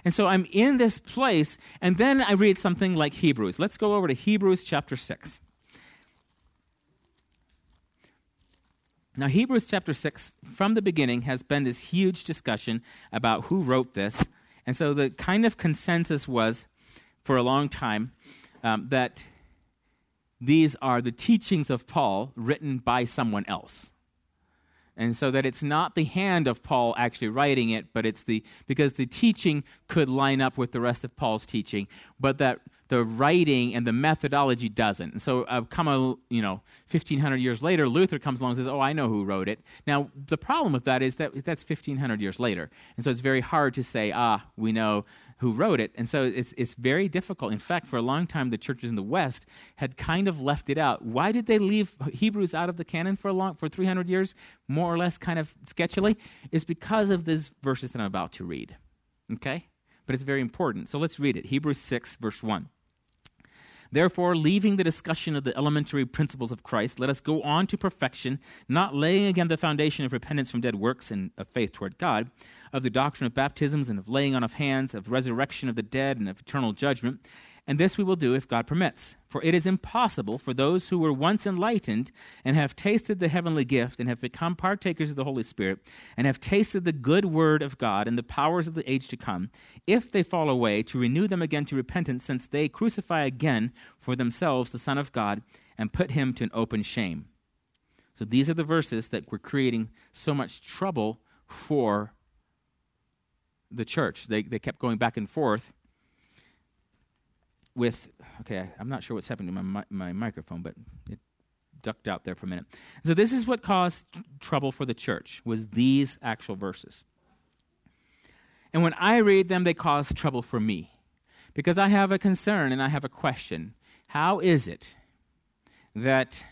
And so I'm in this place, and then I read something like Hebrews. Let's go over to Hebrews chapter 6. Now, Hebrews chapter 6, from the beginning, has been this huge discussion about who wrote this. And so the kind of consensus was for a long time um, that these are the teachings of Paul written by someone else. And so that it's not the hand of Paul actually writing it, but it's the, because the teaching could line up with the rest of Paul's teaching, but that the writing and the methodology doesn't. And so, uh, come a you know, fifteen hundred years later, Luther comes along and says, "Oh, I know who wrote it." Now, the problem with that is that that's fifteen hundred years later, and so it's very hard to say, "Ah, we know who wrote it. And so it's, it's very difficult. In fact, for a long time, the churches in the West had kind of left it out. Why did they leave Hebrews out of the canon for a long, for 300 years, more or less kind of sketchily? Is because of these verses that I'm about to read. Okay? But it's very important. So let's read it. Hebrews 6, verse 1. Therefore, leaving the discussion of the elementary principles of Christ, let us go on to perfection, not laying again the foundation of repentance from dead works and of faith toward God, of the doctrine of baptisms and of laying on of hands, of resurrection of the dead and of eternal judgment. And this we will do if God permits. For it is impossible for those who were once enlightened and have tasted the heavenly gift and have become partakers of the Holy Spirit and have tasted the good word of God and the powers of the age to come, if they fall away, to renew them again to repentance, since they crucify again for themselves the Son of God and put him to an open shame. So these are the verses that were creating so much trouble for the church. They, they kept going back and forth with okay i'm not sure what's happening to my, my microphone but it ducked out there for a minute. So this is what caused trouble for the church was these actual verses. And when i read them they cause trouble for me. Because i have a concern and i have a question. How is it that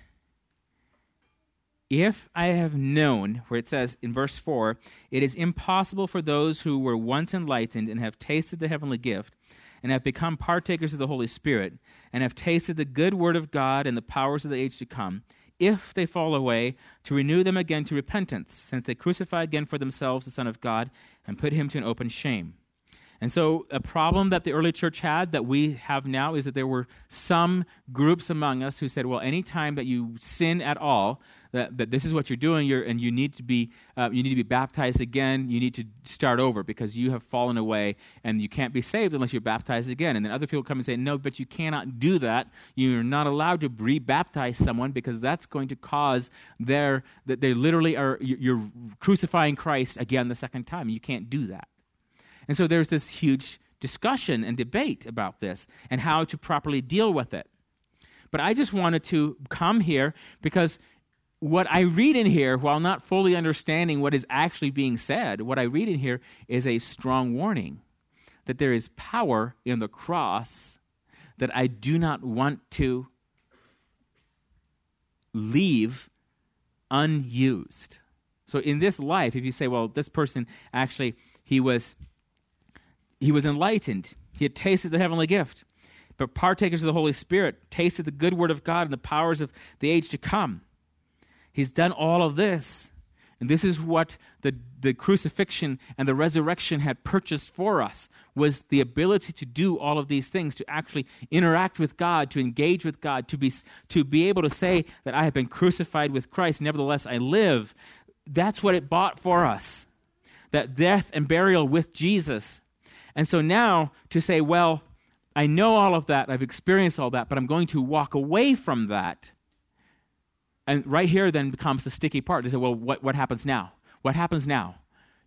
if I have known, where it says in verse 4, it is impossible for those who were once enlightened and have tasted the heavenly gift and have become partakers of the Holy Spirit, and have tasted the good word of God and the powers of the age to come, if they fall away, to renew them again to repentance, since they crucify again for themselves the Son of God and put him to an open shame. And so, a problem that the early church had that we have now is that there were some groups among us who said, well, anytime that you sin at all, that, that this is what you're doing, you're, and you need to be uh, you need to be baptized again. You need to start over because you have fallen away, and you can't be saved unless you're baptized again. And then other people come and say, no, but you cannot do that. You're not allowed to re-baptize someone because that's going to cause their that they literally are you're crucifying Christ again the second time. You can't do that. And so there's this huge discussion and debate about this and how to properly deal with it. But I just wanted to come here because what I read in here, while not fully understanding what is actually being said, what I read in here is a strong warning that there is power in the cross that I do not want to leave unused. So in this life, if you say, well, this person actually, he was he was enlightened. He had tasted the heavenly gift. But partakers of the Holy Spirit tasted the good word of God and the powers of the age to come. He's done all of this. And this is what the, the crucifixion and the resurrection had purchased for us was the ability to do all of these things, to actually interact with God, to engage with God, to be, to be able to say that I have been crucified with Christ, nevertheless I live. That's what it bought for us. That death and burial with Jesus. And so now to say, well, I know all of that, I've experienced all that, but I'm going to walk away from that and right here then becomes the sticky part. They say, well, what, what happens now? What happens now?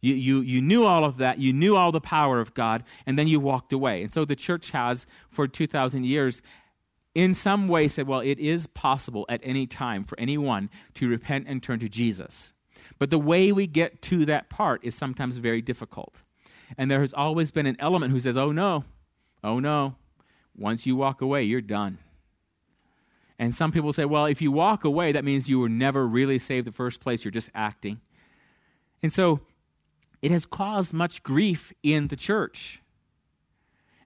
You, you, you knew all of that. You knew all the power of God, and then you walked away. And so the church has, for 2,000 years, in some way said, well, it is possible at any time for anyone to repent and turn to Jesus. But the way we get to that part is sometimes very difficult. And there has always been an element who says, oh no, oh no, once you walk away, you're done. And some people say, well, if you walk away, that means you were never really saved in the first place. You're just acting. And so it has caused much grief in the church.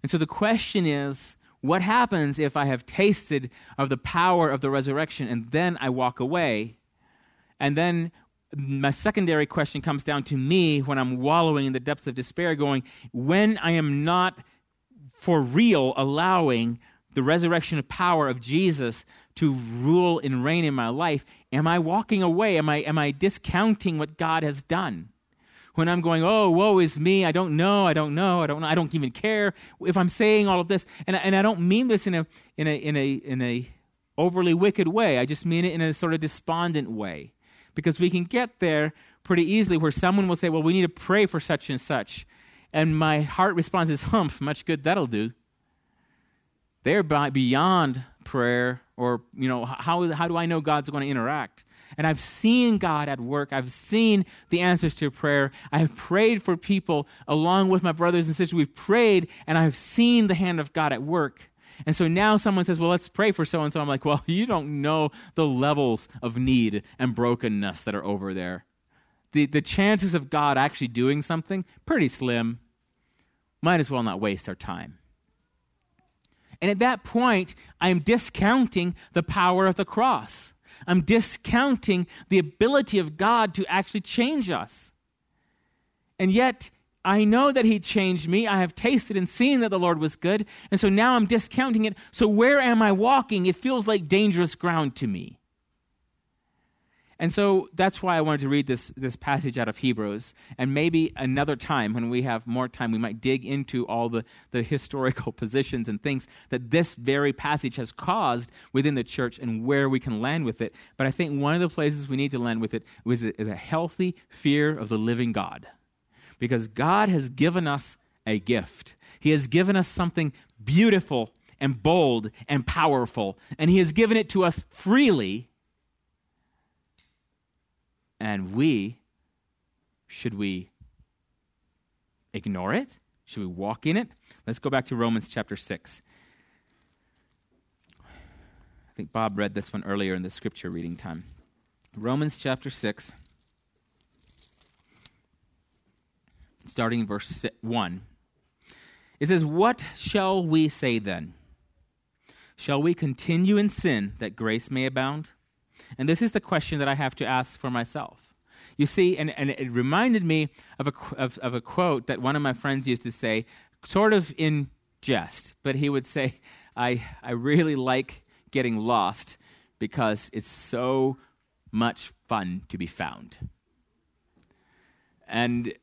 And so the question is what happens if I have tasted of the power of the resurrection and then I walk away? And then my secondary question comes down to me when I'm wallowing in the depths of despair, going, when I am not for real allowing the resurrection of power of Jesus to rule and reign in my life, am I walking away? Am I, am I discounting what God has done? When I'm going, oh, woe is me, I don't know, I don't know, I don't know, I don't even care. If I'm saying all of this, and, and I don't mean this in a, in a, in a, in a overly wicked way, I just mean it in a sort of despondent way. Because we can get there pretty easily where someone will say, well, we need to pray for such and such. And my heart response is, humph, much good that'll do. They're beyond prayer, or, you know, how, how do I know God's going to interact? And I've seen God at work. I've seen the answers to prayer. I have prayed for people along with my brothers and sisters. We've prayed, and I've seen the hand of God at work. And so now someone says, Well, let's pray for so and so. I'm like, Well, you don't know the levels of need and brokenness that are over there. The, the chances of God actually doing something, pretty slim. Might as well not waste our time. And at that point, I am discounting the power of the cross. I'm discounting the ability of God to actually change us. And yet, I know that He changed me. I have tasted and seen that the Lord was good. And so now I'm discounting it. So where am I walking? It feels like dangerous ground to me. And so that's why I wanted to read this, this passage out of Hebrews. And maybe another time, when we have more time, we might dig into all the, the historical positions and things that this very passage has caused within the church and where we can land with it. But I think one of the places we need to land with it is a, healthy fear of the living God. Because God has given us a gift, He has given us something beautiful and bold and powerful, and He has given it to us freely and we, should we ignore it? Should we walk in it? Let's go back to Romans chapter 6. I think Bob read this one earlier in the scripture reading time. Romans chapter 6, starting in verse 1. It says, What shall we say then? Shall we continue in sin that grace may abound? And this is the question that I have to ask for myself. You see, and, and it reminded me of a, of, of a quote that one of my friends used to say, sort of in jest, but he would say, I, I really like getting lost because it's so much fun to be found. And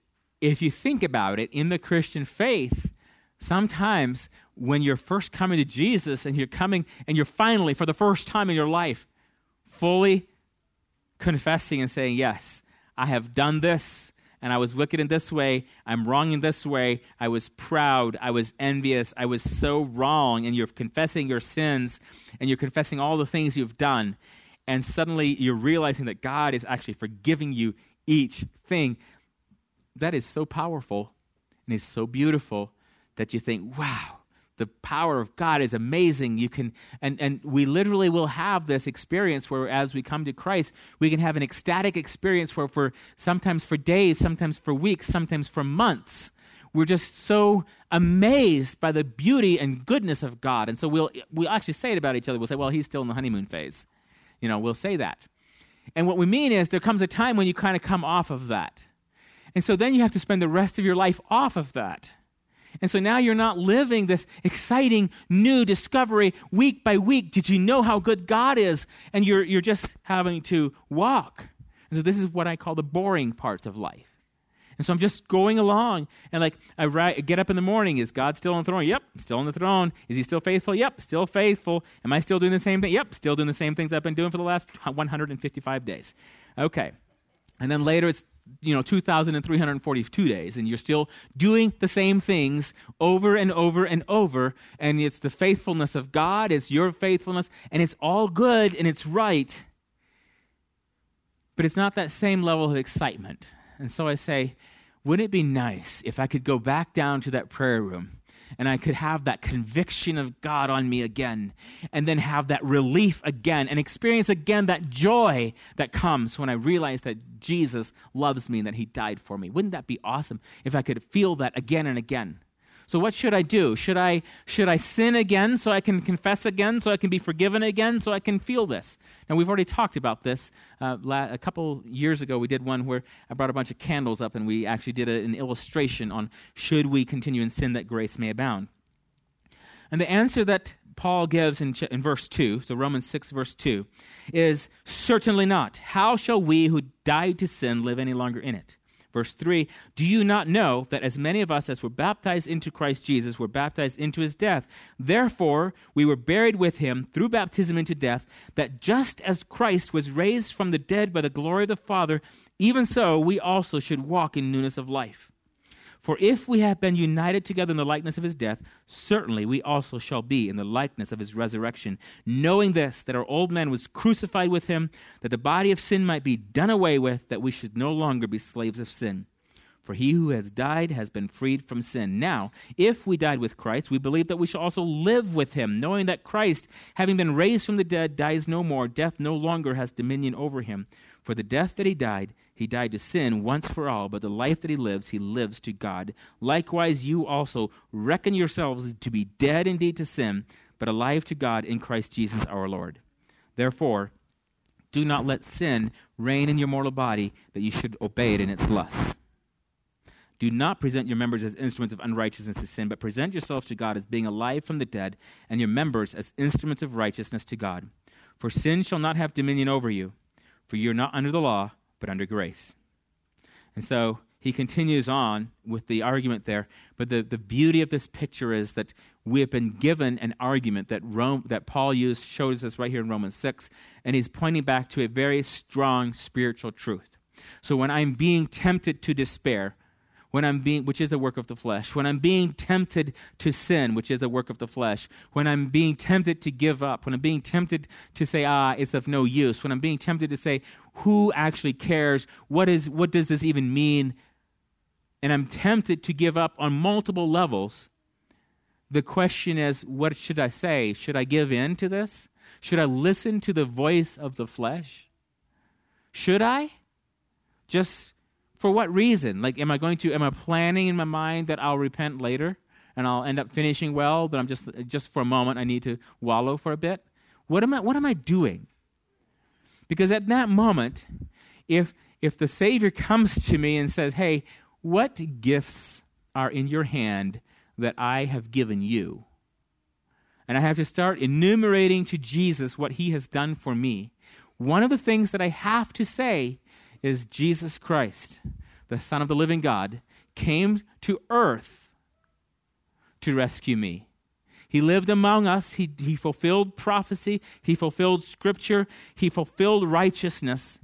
if you think about it, in the Christian faith, sometimes when you're first coming to Jesus and you're coming and you're finally, for the first time in your life, fully confessing and saying, Yes, I have done this, and I was wicked in this way, I'm wrong in this way, I was proud, I was envious, I was so wrong, and you're confessing your sins, and you're confessing all the things you've done, and suddenly you're realizing that God is actually forgiving you each thing. That is so powerful and is so beautiful that you think, wow, the power of God is amazing. You can, and, and we literally will have this experience where as we come to Christ, we can have an ecstatic experience where for sometimes for days, sometimes for weeks, sometimes for months, we're just so amazed by the beauty and goodness of God. And so we'll, we'll actually say it about each other. We'll say, well, he's still in the honeymoon phase. You know, we'll say that. And what we mean is there comes a time when you kind of come off of that. And so then you have to spend the rest of your life off of that. And so now you're not living this exciting new discovery week by week. Did you know how good God is? And you're, you're just having to walk. And so this is what I call the boring parts of life. And so I'm just going along and like I write, get up in the morning. Is God still on the throne? Yep, still on the throne. Is he still faithful? Yep, still faithful. Am I still doing the same thing? Yep, still doing the same things I've been doing for the last 155 days. Okay. And then later it's you know 2342 days and you're still doing the same things over and over and over and it's the faithfulness of god it's your faithfulness and it's all good and it's right. But it's not that same level of excitement. And so i say wouldn't it be nice if i could go back down to that prayer room and I could have that conviction of God on me again, and then have that relief again, and experience again that joy that comes when I realize that Jesus loves me and that He died for me. Wouldn't that be awesome if I could feel that again and again? So what should I do? Should I should I sin again so I can confess again so I can be forgiven again so I can feel this? Now we've already talked about this uh, a couple years ago. We did one where I brought a bunch of candles up and we actually did a, an illustration on should we continue in sin that grace may abound. And the answer that Paul gives in, in verse 2, so Romans 6, verse 2, is certainly not. How shall we who died to sin live any longer in it? Verse 3 Do you not know that as many of us as were baptized into Christ Jesus were baptized into his death? Therefore, we were buried with him through baptism into death, that just as Christ was raised from the dead by the glory of the Father, even so we also should walk in newness of life. For if we have been united together in the likeness of his death, certainly we also shall be in the likeness of his resurrection, knowing this, that our old man was crucified with him, that the body of sin might be done away with, that we should no longer be slaves of sin. For he who has died has been freed from sin. Now, if we died with Christ, we believe that we shall also live with him, knowing that Christ, having been raised from the dead, dies no more. Death no longer has dominion over him. For the death that he died, he died to sin once for all, but the life that he lives, he lives to God. Likewise, you also reckon yourselves to be dead indeed to sin, but alive to God in Christ Jesus our Lord. Therefore, do not let sin reign in your mortal body, that you should obey it in its lusts. Do not present your members as instruments of unrighteousness to sin, but present yourselves to God as being alive from the dead, and your members as instruments of righteousness to God. For sin shall not have dominion over you, for you are not under the law but under grace. And so he continues on with the argument there. But the, the beauty of this picture is that we have been given an argument that, Rome, that Paul used, shows us right here in Romans 6, and he's pointing back to a very strong spiritual truth. So when I'm being tempted to despair, when I'm being, which is a work of the flesh, when I'm being tempted to sin, which is a work of the flesh, when I'm being tempted to give up, when I'm being tempted to say, ah, it's of no use, when I'm being tempted to say, who actually cares? What is, what does this even mean? And I'm tempted to give up on multiple levels. The question is, what should I say? Should I give in to this? Should I listen to the voice of the flesh? Should I? Just for what reason? Like, am I going to, am I planning in my mind that I'll repent later and I'll end up finishing well, but I'm just, just for a moment, I need to wallow for a bit? What am I, what am I doing? Because at that moment, if, if the Savior comes to me and says, hey, what gifts are in your hand that I have given you? And I have to start enumerating to Jesus what he has done for me. One of the things that I have to say is Jesus Christ, the Son of the living God, came to earth to rescue me. He lived among us. He, he fulfilled prophecy. He fulfilled scripture. He fulfilled righteousness.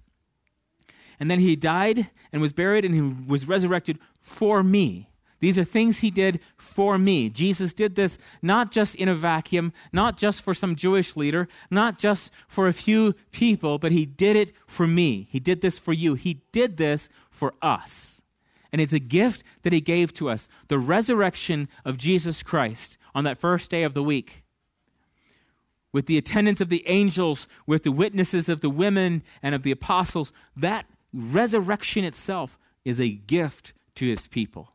And then he died and was buried and he was resurrected for me. These are things he did for me. Jesus did this not just in a vacuum, not just for some Jewish leader, not just for a few people, but he did it for me. He did this for you. He did this for us. And it's a gift that he gave to us the resurrection of Jesus Christ on that first day of the week. With the attendance of the angels, with the witnesses of the women and of the apostles, that resurrection itself is a gift to his people.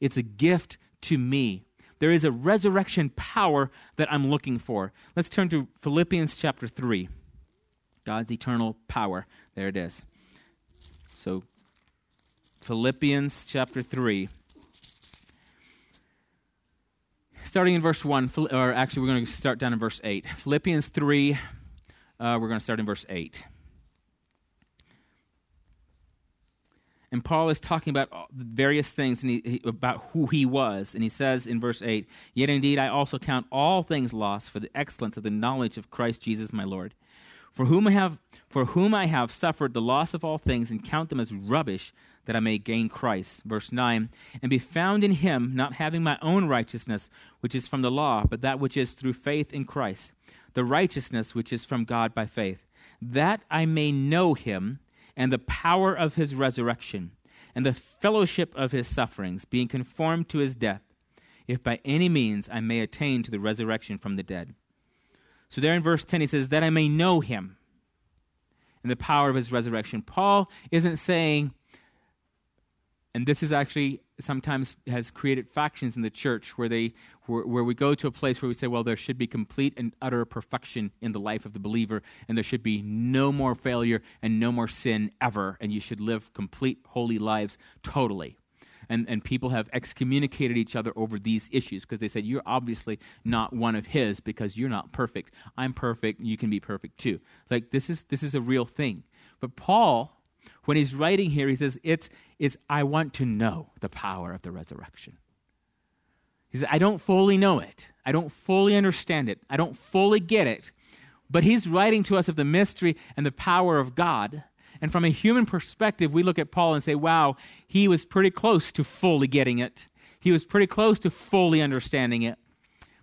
It's a gift to me. There is a resurrection power that I'm looking for. Let's turn to Philippians chapter 3. God's eternal power. There it is. So, Philippians chapter 3. Starting in verse 1, or actually, we're going to start down in verse 8. Philippians 3, uh, we're going to start in verse 8. And Paul is talking about various things he, he, about who he was. And he says in verse 8, Yet indeed I also count all things lost for the excellence of the knowledge of Christ Jesus my Lord, for whom I have, for whom I have suffered the loss of all things and count them as rubbish that I may gain Christ. Verse 9, And be found in him, not having my own righteousness, which is from the law, but that which is through faith in Christ, the righteousness which is from God by faith, that I may know him and the power of his resurrection, and the fellowship of his sufferings, being conformed to his death if by any means I may attain to the resurrection from the dead. So, there in verse 10, he says, That I may know him and the power of his resurrection. Paul isn't saying, and this is actually sometimes has created factions in the church where they where, where, we go to a place where we say well there should be complete and utter perfection in the life of the believer and there should be no more failure and no more sin ever and you should live complete holy lives totally. And, and people have excommunicated each other over these issues because they said you're obviously not one of his because you're not perfect. I'm perfect. You can be perfect too. Like this is this is a real thing. But paul when he's writing here he says it's it's i want to know the power of the resurrection. He says i don't fully know it. I don't fully understand it. I don't fully get it. But he's writing to us of the mystery and the power of god. And from a human perspective, we look at Paul and say, wow, he was pretty close to fully getting it. He was pretty close to fully understanding it.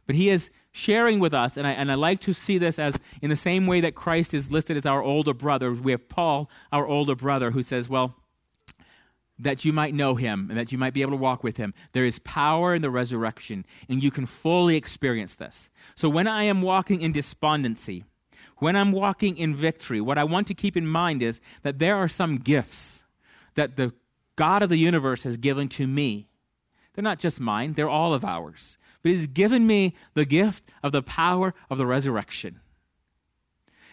But he is sharing with us, and I, and I like to see this as in the same way that Christ is listed as our older brother. We have Paul, our older brother, who says, well, that you might know him and that you might be able to walk with him. There is power in the resurrection, and you can fully experience this. So when I am walking in despondency, when I'm walking in victory, what I want to keep in mind is that there are some gifts that the God of the universe has given to me. They're not just mine, they're all of ours. But He's given me the gift of the power of the resurrection.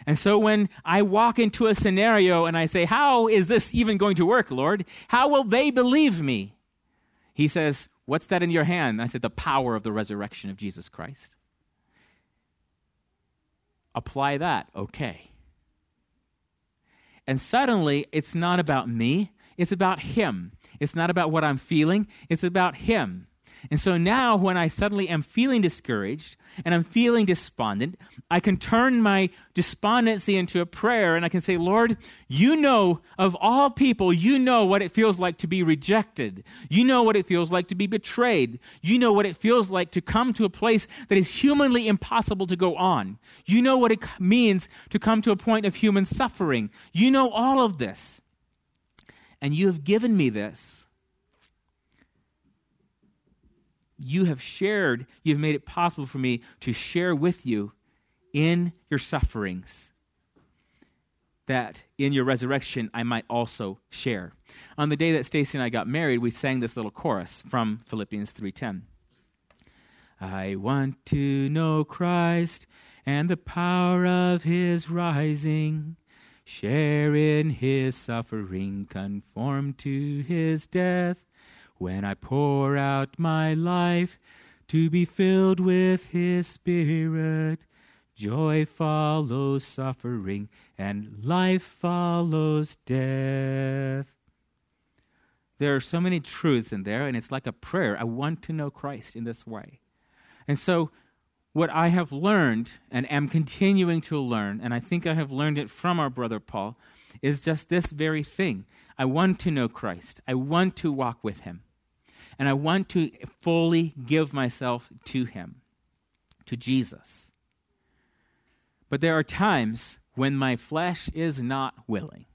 And so when I walk into a scenario and I say, How is this even going to work, Lord? How will they believe me? He says, What's that in your hand? I said, The power of the resurrection of Jesus Christ apply that, okay. And suddenly, it's not about me, it's about Him. It's not about what I'm feeling, it's about Him. And so now, when I suddenly am feeling discouraged and I'm feeling despondent, I can turn my despondency into a prayer and I can say, Lord, you know of all people, you know what it feels like to be rejected. You know what it feels like to be betrayed. You know what it feels like to come to a place that is humanly impossible to go on. You know what it means to come to a point of human suffering. You know all of this. And you have given me this you have shared, you've made it possible for me to share with you in your sufferings that in your resurrection I might also share. On the day that Stacy and I got married, we sang this little chorus from Philippians 3:10. I want to know Christ and the power of his rising, share in his suffering, conform to his death when I pour out my life to be filled with His Spirit. Joy follows suffering, and life follows death. There are so many truths in there, and it's like a prayer. I want to know Christ in this way. And so, what I have learned and am continuing to learn, and I think I have learned it from our brother Paul, is just this very thing. I want to know Christ. I want to walk with him. And I want to fully give myself to him, to Jesus. But there are times when my flesh is not willing.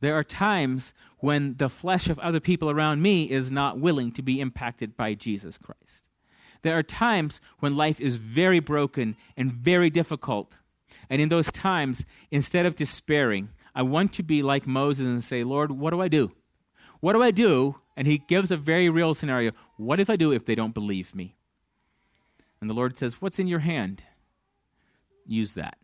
There are times when the flesh of other people around me is not willing to be impacted by Jesus Christ. There are times when life is very broken and very difficult. And in those times, instead of despairing, I want to be like Moses and say, Lord, what do I do? What do I do? And he gives a very real scenario. What if I do if they don't believe me? And the Lord says, What's in your hand? Use that.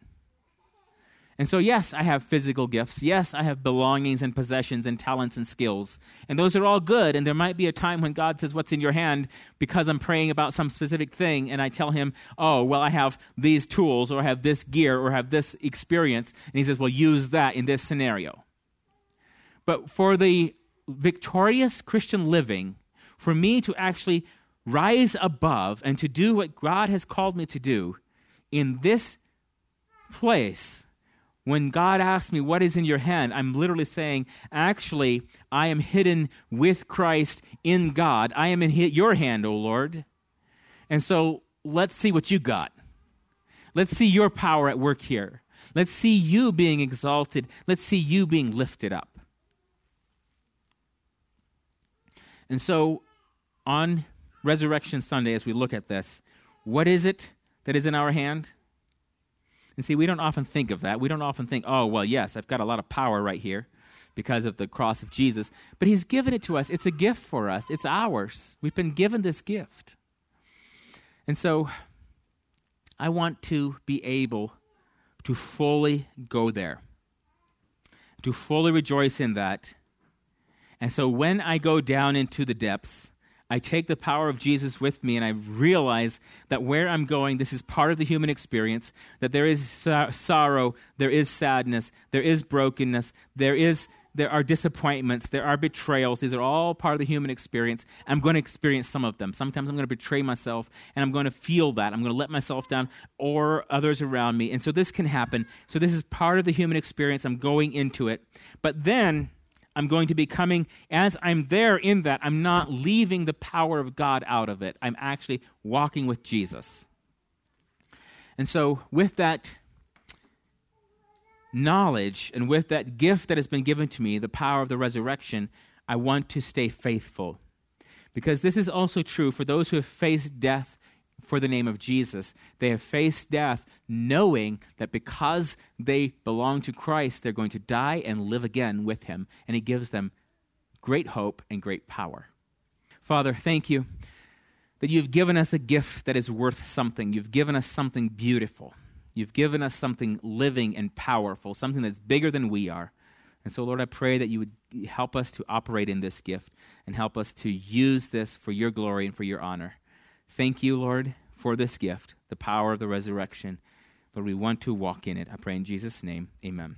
And so, yes, I have physical gifts. Yes, I have belongings and possessions and talents and skills. And those are all good. And there might be a time when God says, What's in your hand? because I'm praying about some specific thing. And I tell him, Oh, well, I have these tools or I have this gear or I have this experience. And he says, Well, use that in this scenario. But for the victorious Christian living, for me to actually rise above and to do what God has called me to do in this place, when God asks me, What is in your hand? I'm literally saying, Actually, I am hidden with Christ in God. I am in your hand, O Lord. And so let's see what you got. Let's see your power at work here. Let's see you being exalted. Let's see you being lifted up. And so on Resurrection Sunday, as we look at this, what is it that is in our hand? And see, we don't often think of that. We don't often think, oh, well, yes, I've got a lot of power right here because of the cross of Jesus. But He's given it to us. It's a gift for us, it's ours. We've been given this gift. And so I want to be able to fully go there, to fully rejoice in that. And so when I go down into the depths, I take the power of Jesus with me and I realize that where I'm going, this is part of the human experience, that there is sorrow, there is sadness, there is brokenness, there is there are disappointments, there are betrayals. These are all part of the human experience. I'm going to experience some of them. Sometimes I'm going to betray myself and I'm going to feel that. I'm going to let myself down or others around me. And so this can happen. So this is part of the human experience. I'm going into it. But then I'm going to be coming, as I'm there in that, I'm not mm. leaving the power of God out of it. I'm actually walking with Jesus. And so, with that knowledge and with that gift that has been given to me, the power of the resurrection, I want to stay faithful. Because this is also true for those who have faced death for the name of Jesus. They have faced death knowing that because they belong to Christ, they're going to die and live again with him. And he gives them great hope and great power. Father, thank you that you've given us a gift that is worth something. You've given us something beautiful. You've given us something living and powerful, something that's bigger than we are. And so, Lord, I pray that you would help us to operate in this gift and help us to use this for your glory and for your honor. Thank you, Lord, for this gift, the power of the resurrection. Lord, we want to walk in it. I pray in Jesus' name. Amen.